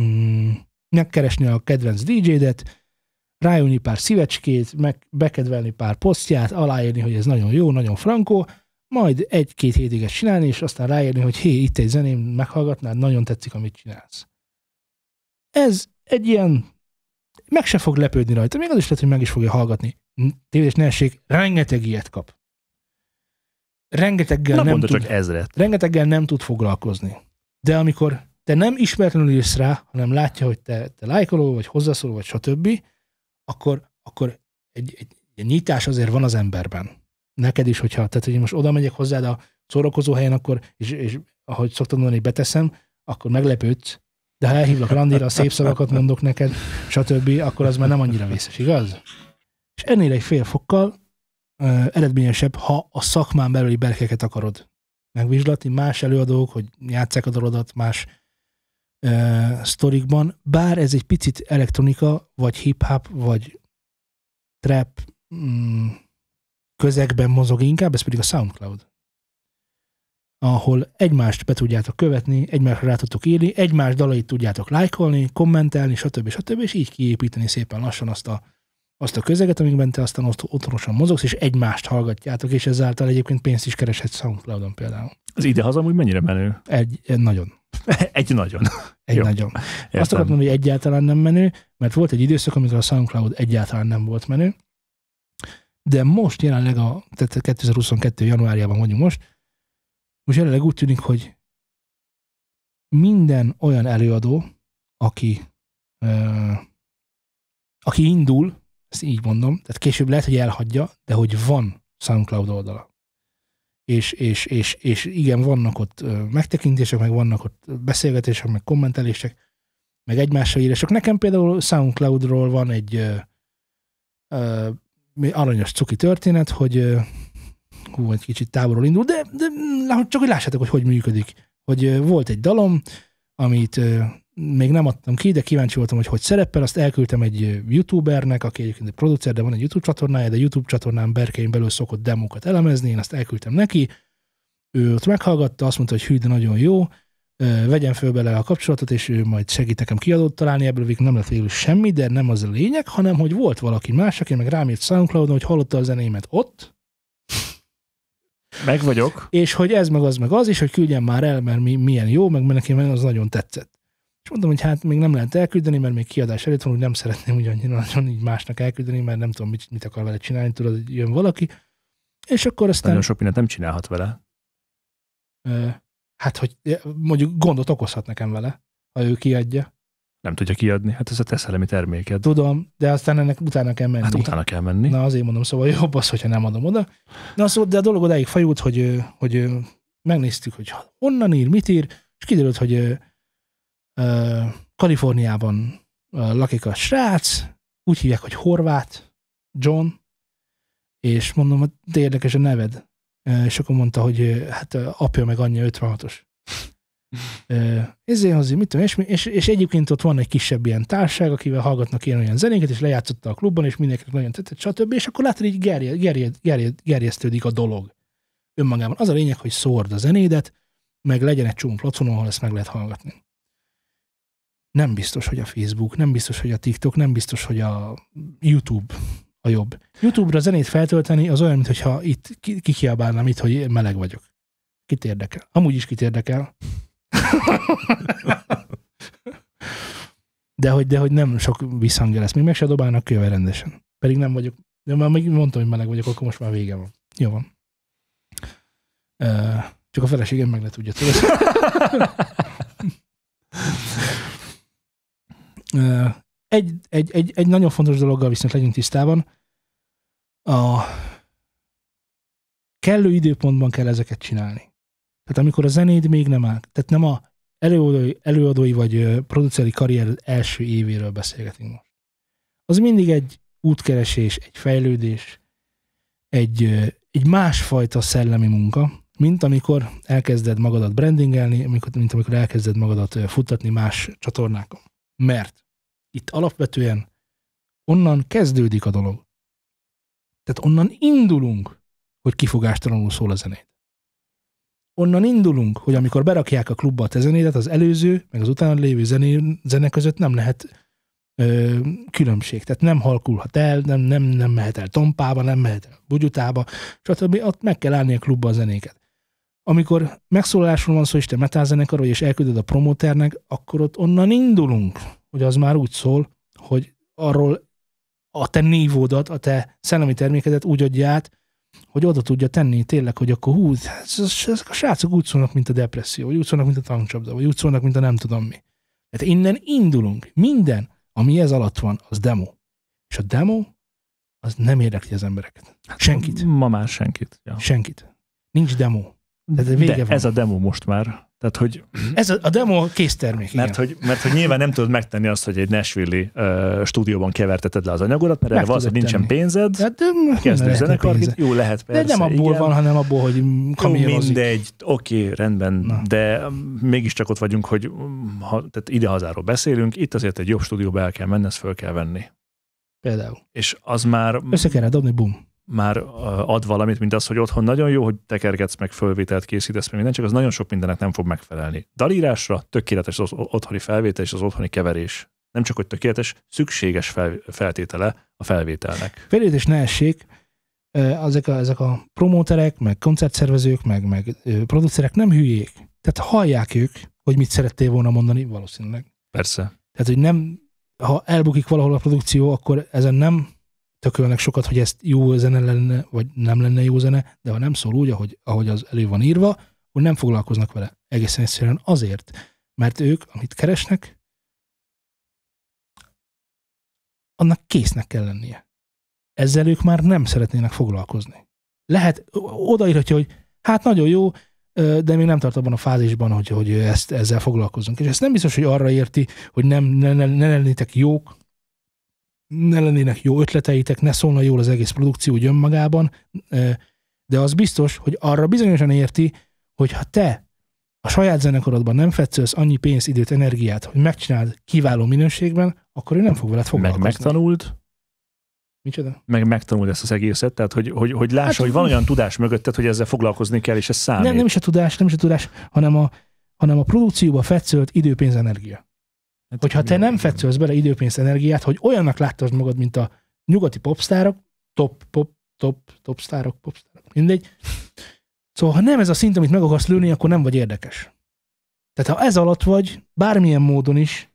mm, megkeresni a kedvenc DJ-det, rájönni pár szívecskét, meg bekedvelni pár posztját, aláírni, hogy ez nagyon jó, nagyon frankó, majd egy-két hétig ezt csinálni, és aztán ráérni, hogy hé, itt egy zeném, meghallgatnád, nagyon tetszik, amit csinálsz. Ez egy ilyen, meg se fog lepődni rajta, még az is lehet, hogy meg is fogja hallgatni. Tévés ne essék, rengeteg ilyet kap. Rengeteggel Na nem tud, csak ezret. rengeteggel nem tud foglalkozni. De amikor te nem ismeretlenül írsz rá, hanem látja, hogy te, te lájkoló, vagy hozzászóló, vagy stb., akkor, akkor egy, egy, egy nyitás azért van az emberben. Neked is, hogyha, tehát hogy most oda megyek hozzád a szórakozó helyen, akkor, és, és ahogy szoktad mondani, beteszem, akkor meglepődsz, de ha elhívlak randira, szép szavakat mondok neked, stb., akkor az már nem annyira vészes, igaz? És ennél egy fél fokkal ö, eredményesebb, ha a szakmán belüli berkeket akarod megvizslatni, más előadók, hogy játsszák a dalodat, más ö, sztorikban, bár ez egy picit elektronika, vagy hip-hop, vagy trap mm, közegben mozog inkább, ez pedig a SoundCloud ahol egymást be tudjátok követni, egymásra rá tudtok írni, egymás dalait tudjátok lájkolni, kommentelni, stb. stb. és így kiépíteni szépen lassan azt a, azt a közeget, amikben te aztán ott otthonosan mozogsz, és egymást hallgatjátok, és ezáltal egyébként pénzt is kereshetsz SoundCloudon például. Az idehaza úgy mennyire menő? Egy, egy nagyon. Egy nagyon. Egy Jó, nagyon. Azt Értem. akartam mondani, hogy egyáltalán nem menő, mert volt egy időszak, amikor a SoundCloud egyáltalán nem volt menő, de most jelenleg a tehát 2022. januárjában vagyunk most, most jelenleg úgy tűnik, hogy minden olyan előadó, aki, ö, aki indul, ezt így mondom, tehát később lehet, hogy elhagyja, de hogy van SoundCloud oldala. És, és, és, és igen, vannak ott megtekintések, meg vannak ott beszélgetések, meg kommentelések, meg egymásra írások. Nekem például SoundCloudról van egy ö, aranyos cuki történet, hogy hú, egy kicsit távolról indul, de, de csak hogy lássátok, hogy hogy működik. Hogy volt egy dalom, amit még nem adtam ki, de kíváncsi voltam, hogy hogy szerepel, azt elküldtem egy youtubernek, aki egyébként egy producer, de van egy YouTube csatornája, de YouTube csatornán berkein belül szokott demókat elemezni, én azt elküldtem neki, ő ott meghallgatta, azt mondta, hogy hű, de nagyon jó, vegyen föl bele a kapcsolatot, és ő majd segít nekem kiadót találni, ebből végül nem lett végül semmi, de nem az a lényeg, hanem hogy volt valaki más, aki meg rám írt SoundCloudon, hogy hallotta a zenémet ott, Meg vagyok. és hogy ez meg az meg az, és hogy küldjem már el, mert mi, milyen jó, meg mert nekem az nagyon tetszett. És mondom, hogy hát még nem lehet elküldeni, mert még kiadás előtt van, hogy nem szeretném úgy annyira nagyon így másnak elküldeni, mert nem tudom, mit, mit akar vele csinálni, tudod, hogy jön valaki. És akkor aztán, Nagyon sok mindent nem csinálhat vele. Hát, hogy mondjuk gondot okozhat nekem vele, ha ő kiadja. Nem tudja kiadni. Hát ez a te szellemi terméked. Tudom, de aztán ennek utána kell menni. Hát utána kell menni. Na azért mondom, szóval jobb az, hogyha nem adom oda. Na szóval, de a dolog odáig fajult, hogy, hogy megnéztük, hogy honnan ír, mit ír, és kiderült, hogy ö, Kaliforniában ö, lakik a srác, úgy hívják, hogy Horvát, John, és mondom, hogy de érdekes a neved. És akkor mondta, hogy hát apja meg anyja 56-os. Ö, Ezért hozzá, mit tudom, és, és, és, egyébként ott van egy kisebb ilyen társág, akivel hallgatnak ilyen olyan zenéket, és lejátszotta a klubban, és mindenkinek nagyon tetszett, stb. És akkor látod, így gerjed, gerjed, gerjed, gerjesztődik a dolog önmagában. Az a lényeg, hogy szórd a zenédet, meg legyen egy csomó platform, ahol ezt meg lehet hallgatni. Nem biztos, hogy a Facebook, nem biztos, hogy a TikTok, nem biztos, hogy a YouTube a jobb. YouTube-ra zenét feltölteni az olyan, mintha itt ki- kikiabálnám itt, hogy meleg vagyok. Kit érdekel? Amúgy is kit érdekel. de, hogy, de hogy nem sok visszhangja lesz. Még meg se dobálnak köve rendesen. Pedig nem vagyok. De már még mondtam, hogy meleg vagyok, akkor most már vége van. Jó van. Csak a feleségem meg ne tudja, tudod. egy, egy, egy, egy nagyon fontos dologgal viszont legyünk tisztában. A kellő időpontban kell ezeket csinálni. Tehát amikor a zenéd még nem áll, tehát nem a előadói, előadói vagy produceri karrier első évéről beszélgetünk most. Az mindig egy útkeresés, egy fejlődés, egy, egy másfajta szellemi munka, mint amikor elkezded magadat brandingelni, amikor, mint amikor elkezded magadat futtatni más csatornákon. Mert itt alapvetően onnan kezdődik a dolog. Tehát onnan indulunk, hogy kifogástalanul szól a zenét. Onnan indulunk, hogy amikor berakják a klubba a te zenédet, az előző, meg az utána lévő zené, zene között nem lehet ö, különbség. Tehát nem halkulhat el, nem, nem, nem mehet el tompába, nem mehet el bugyutába, stb. Ott meg kell állni a klubba a zenéket. Amikor megszólalásról van szó, és te metálzenekar vagy, és elküldöd a promóternek, akkor ott onnan indulunk, hogy az már úgy szól, hogy arról a te nívódat, a te szellemi termékedet úgy adja át, hogy oda tudja tenni tényleg, hogy akkor hú, ezek a srácok úgy szólnak, mint a depresszió, vagy úgy szólnak, mint a tankcsapda, vagy úgy szólnak, mint a nem tudom mi. Tehát innen indulunk. Minden, ami ez alatt van, az demo. És a demo, az nem érdekli az embereket. Senkit. Ma már senkit. Ja. Senkit. Nincs demo. Tehát vége De van. ez a demo most már. Tehát, hogy, Ez a, a demo a késztermék, igen. mert, hogy, mert hogy nyilván nem tudod megtenni azt, hogy egy Nashville uh, stúdióban keverteted le az anyagodat, mert Meg erre valószínűleg nincsen pénzed, De, de, kezdő zenekar, jó lehet De persze, nem abból igen. van, hanem abból, hogy Jó, kamionozik. mindegy, oké, rendben, Na. de um, mégiscsak ott vagyunk, hogy um, ha, tehát ide-hazáról beszélünk, itt azért egy jobb stúdióba el kell menni, ezt föl kell venni. Például. És az már, Össze kell dobni, bum. Már ad valamit, mint az, hogy otthon nagyon jó, hogy tekergetsz, meg fölvételt készítesz, meg minden, csak az nagyon sok mindennek nem fog megfelelni. Dalírásra tökéletes az otthoni felvétel és az otthoni keverés. Nem csak, hogy tökéletes, szükséges fel, feltétele a felvételnek. Félét ne essék, ezek a, ezek a promóterek, meg koncertszervezők, meg, meg producerek nem hülyék. Tehát hallják ők, hogy mit szerettél volna mondani, valószínűleg. Persze. Tehát, hogy nem, ha elbukik valahol a produkció, akkor ezen nem tökölnek sokat, hogy ezt jó zene lenne, vagy nem lenne jó zene, de ha nem szól úgy, ahogy, ahogy az elő van írva, akkor nem foglalkoznak vele. Egészen egyszerűen azért, mert ők, amit keresnek, annak késznek kell lennie. Ezzel ők már nem szeretnének foglalkozni. Lehet, odaírhatja, hogy hát nagyon jó, de még nem tart abban a fázisban, hogy, hogy ezt, ezzel foglalkozunk. És ezt nem biztos, hogy arra érti, hogy nem, ne, ne, ne lennétek jók, ne lennének jó ötleteitek, ne szólna jól az egész produkció úgy önmagában, de az biztos, hogy arra bizonyosan érti, hogy ha te a saját zenekarodban nem fetszölsz annyi pénzt, időt, energiát, hogy megcsináld kiváló minőségben, akkor ő nem fog veled Meg foglalkozni. megtanult, Micsoda? meg megtanuld ezt az egészet, tehát hogy, hogy, hogy lássa, Hát- hogy van olyan tudás mögötted, hogy ezzel foglalkozni kell, és ez számít. Nem, nem is a tudás, nem is a tudás, hanem a, hanem a produkcióba fetszölt idő, pénz, energia. Hát, Hogyha te nem fetszölsz bele idő, pénz, energiát, hogy olyannak láttad magad, mint a nyugati popstárok, top, pop, top, top sztárok, popstárok, mindegy. Szóval, ha nem ez a szint, amit meg akarsz lőni, akkor nem vagy érdekes. Tehát ha ez alatt vagy, bármilyen módon is,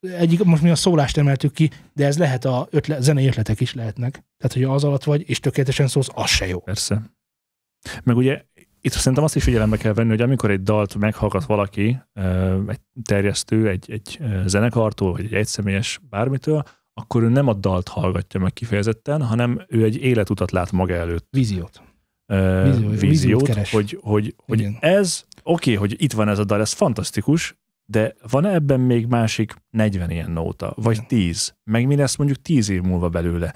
egyik, most mi a szólást emeltük ki, de ez lehet a ötle, zenei ötletek is lehetnek. Tehát, hogy az alatt vagy, és tökéletesen szólsz, az se jó. Persze. Meg ugye itt szerintem azt is figyelembe kell venni, hogy amikor egy dalt meghallgat valaki, egy terjesztő, egy, egy zenekartól, vagy egy egyszemélyes bármitől, akkor ő nem a dalt hallgatja meg kifejezetten, hanem ő egy életutat lát maga előtt. Víziót. Vízió- víziót víziót, keres. hogy, hogy, hogy Igen. ez, oké, hogy itt van ez a dal, ez fantasztikus, de van ebben még másik 40 ilyen nóta, vagy Igen. 10, meg mi lesz mondjuk 10 év múlva belőle.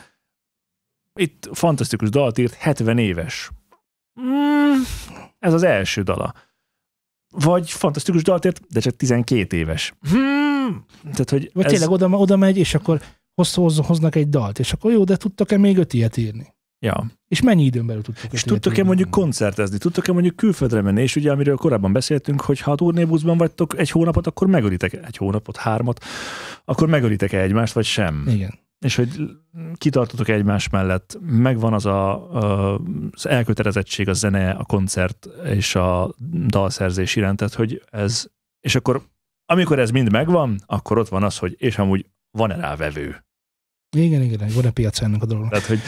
Itt fantasztikus dalt írt, 70 éves. Mm, ez az első dala. Vagy fantasztikus dalt írt, de csak 12 éves. Hmm. Tehát, hogy Vagy ez, tényleg oda, oda megy, és akkor hoz, hoz, hoznak egy dalt, és akkor jó, de tudtak-e még öt ilyet írni? ja. És mennyi időn belül tudtok öt És tudtok-e mondjuk koncertezni, tudtok-e mondjuk külföldre menni, és ugye amiről korábban beszéltünk, hogy ha a turnébuszban vagytok egy hónapot, akkor megölitek egy hónapot, hármat, akkor megölitek-e egymást, vagy sem. Igen. És hogy kitartotok egymás mellett, megvan az a, az elkötelezettség, a zene, a koncert és a dalszerzés iránt, tehát hogy ez, és akkor amikor ez mind megvan, akkor ott van az, hogy és amúgy van-e rá vevő. Igen, igen, van a piac ennek a dolognak. Tehát, hogy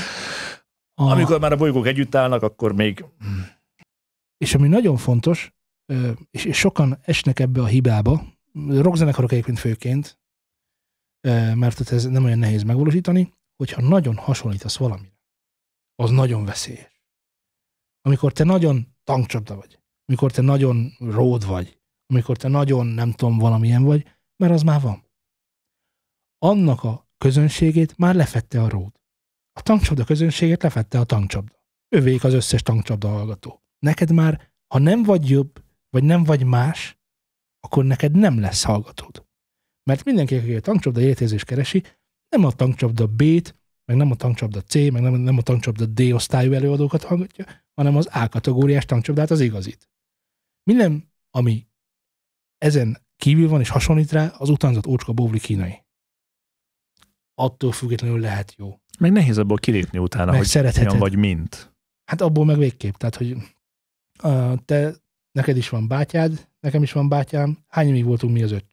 A, amikor már a bolygók együtt állnak, akkor még És ami nagyon fontos, és, sokan esnek ebbe a hibába, rockzenekarok egyébként főként, mert ez nem olyan nehéz megvalósítani, hogyha nagyon hasonlítasz valamire, az nagyon veszélyes. Amikor te nagyon tankcsapda vagy, amikor te nagyon ród vagy, amikor te nagyon nem tudom valamilyen vagy, mert az már van. Annak a közönségét már lefette a ród. A tankcsapda közönségét lefette a tankcsapda. Övék az összes tankcsapda hallgató. Neked már, ha nem vagy jobb, vagy nem vagy más, akkor neked nem lesz hallgatód. Mert mindenki, aki a tankcsapda életérzést keresi, nem a tankcsapda B-t, meg nem a tankcsapda C, meg nem, nem a tankcsapda D osztályú előadókat hallgatja, hanem az A kategóriás tankcsapdát, az igazit. Minden, ami ezen kívül van és hasonlít rá, az utánzat ócska bóvli kínai. Attól függetlenül lehet jó. Meg nehéz abból kilépni utána, Meg hogy szeretheted. vagy mint. Hát abból meg végképp. Tehát, hogy uh, te, neked is van bátyád, nekem is van bátyám. Hány évig voltunk mi az öcs?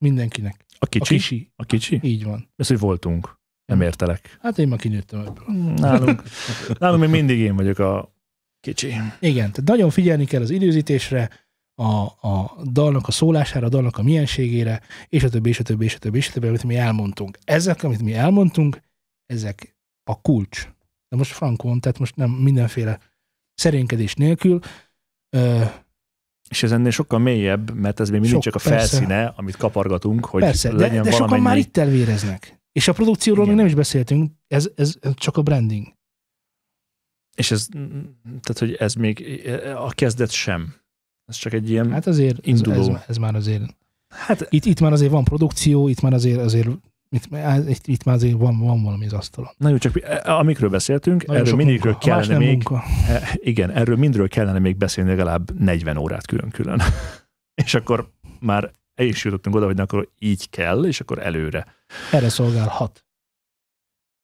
Mindenkinek. A kicsi? A kisi. A kicsi? Így van. Ez, hogy voltunk. Nem értelek. Hát én már kinőttem ebből. Nálunk, nálunk még mindig én vagyok a kicsi. Igen, tehát nagyon figyelni kell az időzítésre, a, a dalnak a szólására, a dalnak a mienségére, és a többi, és a többi, és a többi, és a többi, amit mi elmondtunk. Ezek, amit mi elmondtunk, ezek a kulcs. De most frankon, tehát most nem mindenféle szerénkedés nélkül. Ö, És ez ennél sokkal mélyebb, mert ez még mindig Sok, csak a persze. felszíne, amit kapargatunk, hogy persze, de, legyen de sokan valamennyi... már itt elvéreznek. És a produkcióról Igen. még nem is beszéltünk, ez, ez csak a branding. És ez, tehát, hogy ez még a kezdet sem. Ez csak egy ilyen... Hát azért ez, Induló. ez, ez már azért Hát itt, itt már azért van produkció, itt már azért, azért itt, itt, itt már azért van, van valami az asztalon. Na jó, csak amikről beszéltünk, Nagyon erről munka. Más kellene még, munka. e, igen, erről mindről kellene még beszélni legalább 40 órát külön-külön. és akkor már el is jutottunk oda, hogy akkor így kell, és akkor előre. Erre szolgálhat.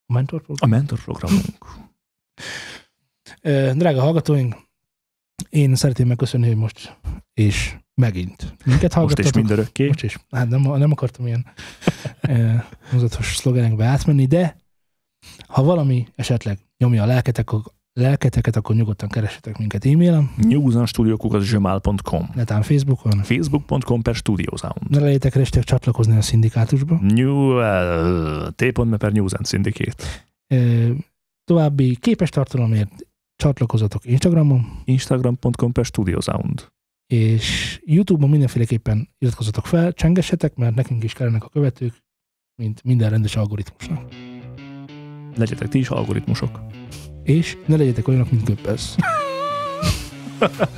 A mentor program. A mentorprogramunk. Drága hallgatóink, én szeretném megköszönni, hogy most és megint minket Most hallgattatok. és mindörökké. Most is. Hát nem, nem akartam ilyen eh, húzatos szlogenekbe átmenni, de ha valami esetleg nyomja a lelketek, akkor- lelketeket, akkor nyugodtan keressetek minket e-mailen, newsonstudiókukat.gmail.com netán Facebookon. facebook.com per studiosound Ne lejétek restek csatlakozni a szindikátusba. New, uh, t.me per News and Syndicate. Ö, További képes tartalomért csatlakozatok Instagramon, Instagram.com per studiosound. És YouTube-on mindenféleképpen iratkozzatok fel, csengessetek, mert nekünk is kellenek a követők, mint minden rendes algoritmusnak. Legyetek ti is algoritmusok. És ne legyetek olyanok, mint Göbbels.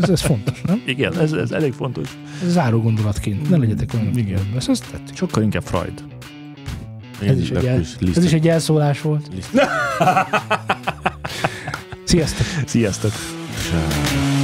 ez, ez fontos, nem? Igen, ez, ez elég fontos. Ez záró gondolatként. Ne legyetek olyanok, mint Igen. Göbbels. Ez tetszik. Sokkal inkább Freud. Ez is, egy el, ez is egy elszólás volt. Sziasztok! Sziasztok! Sá-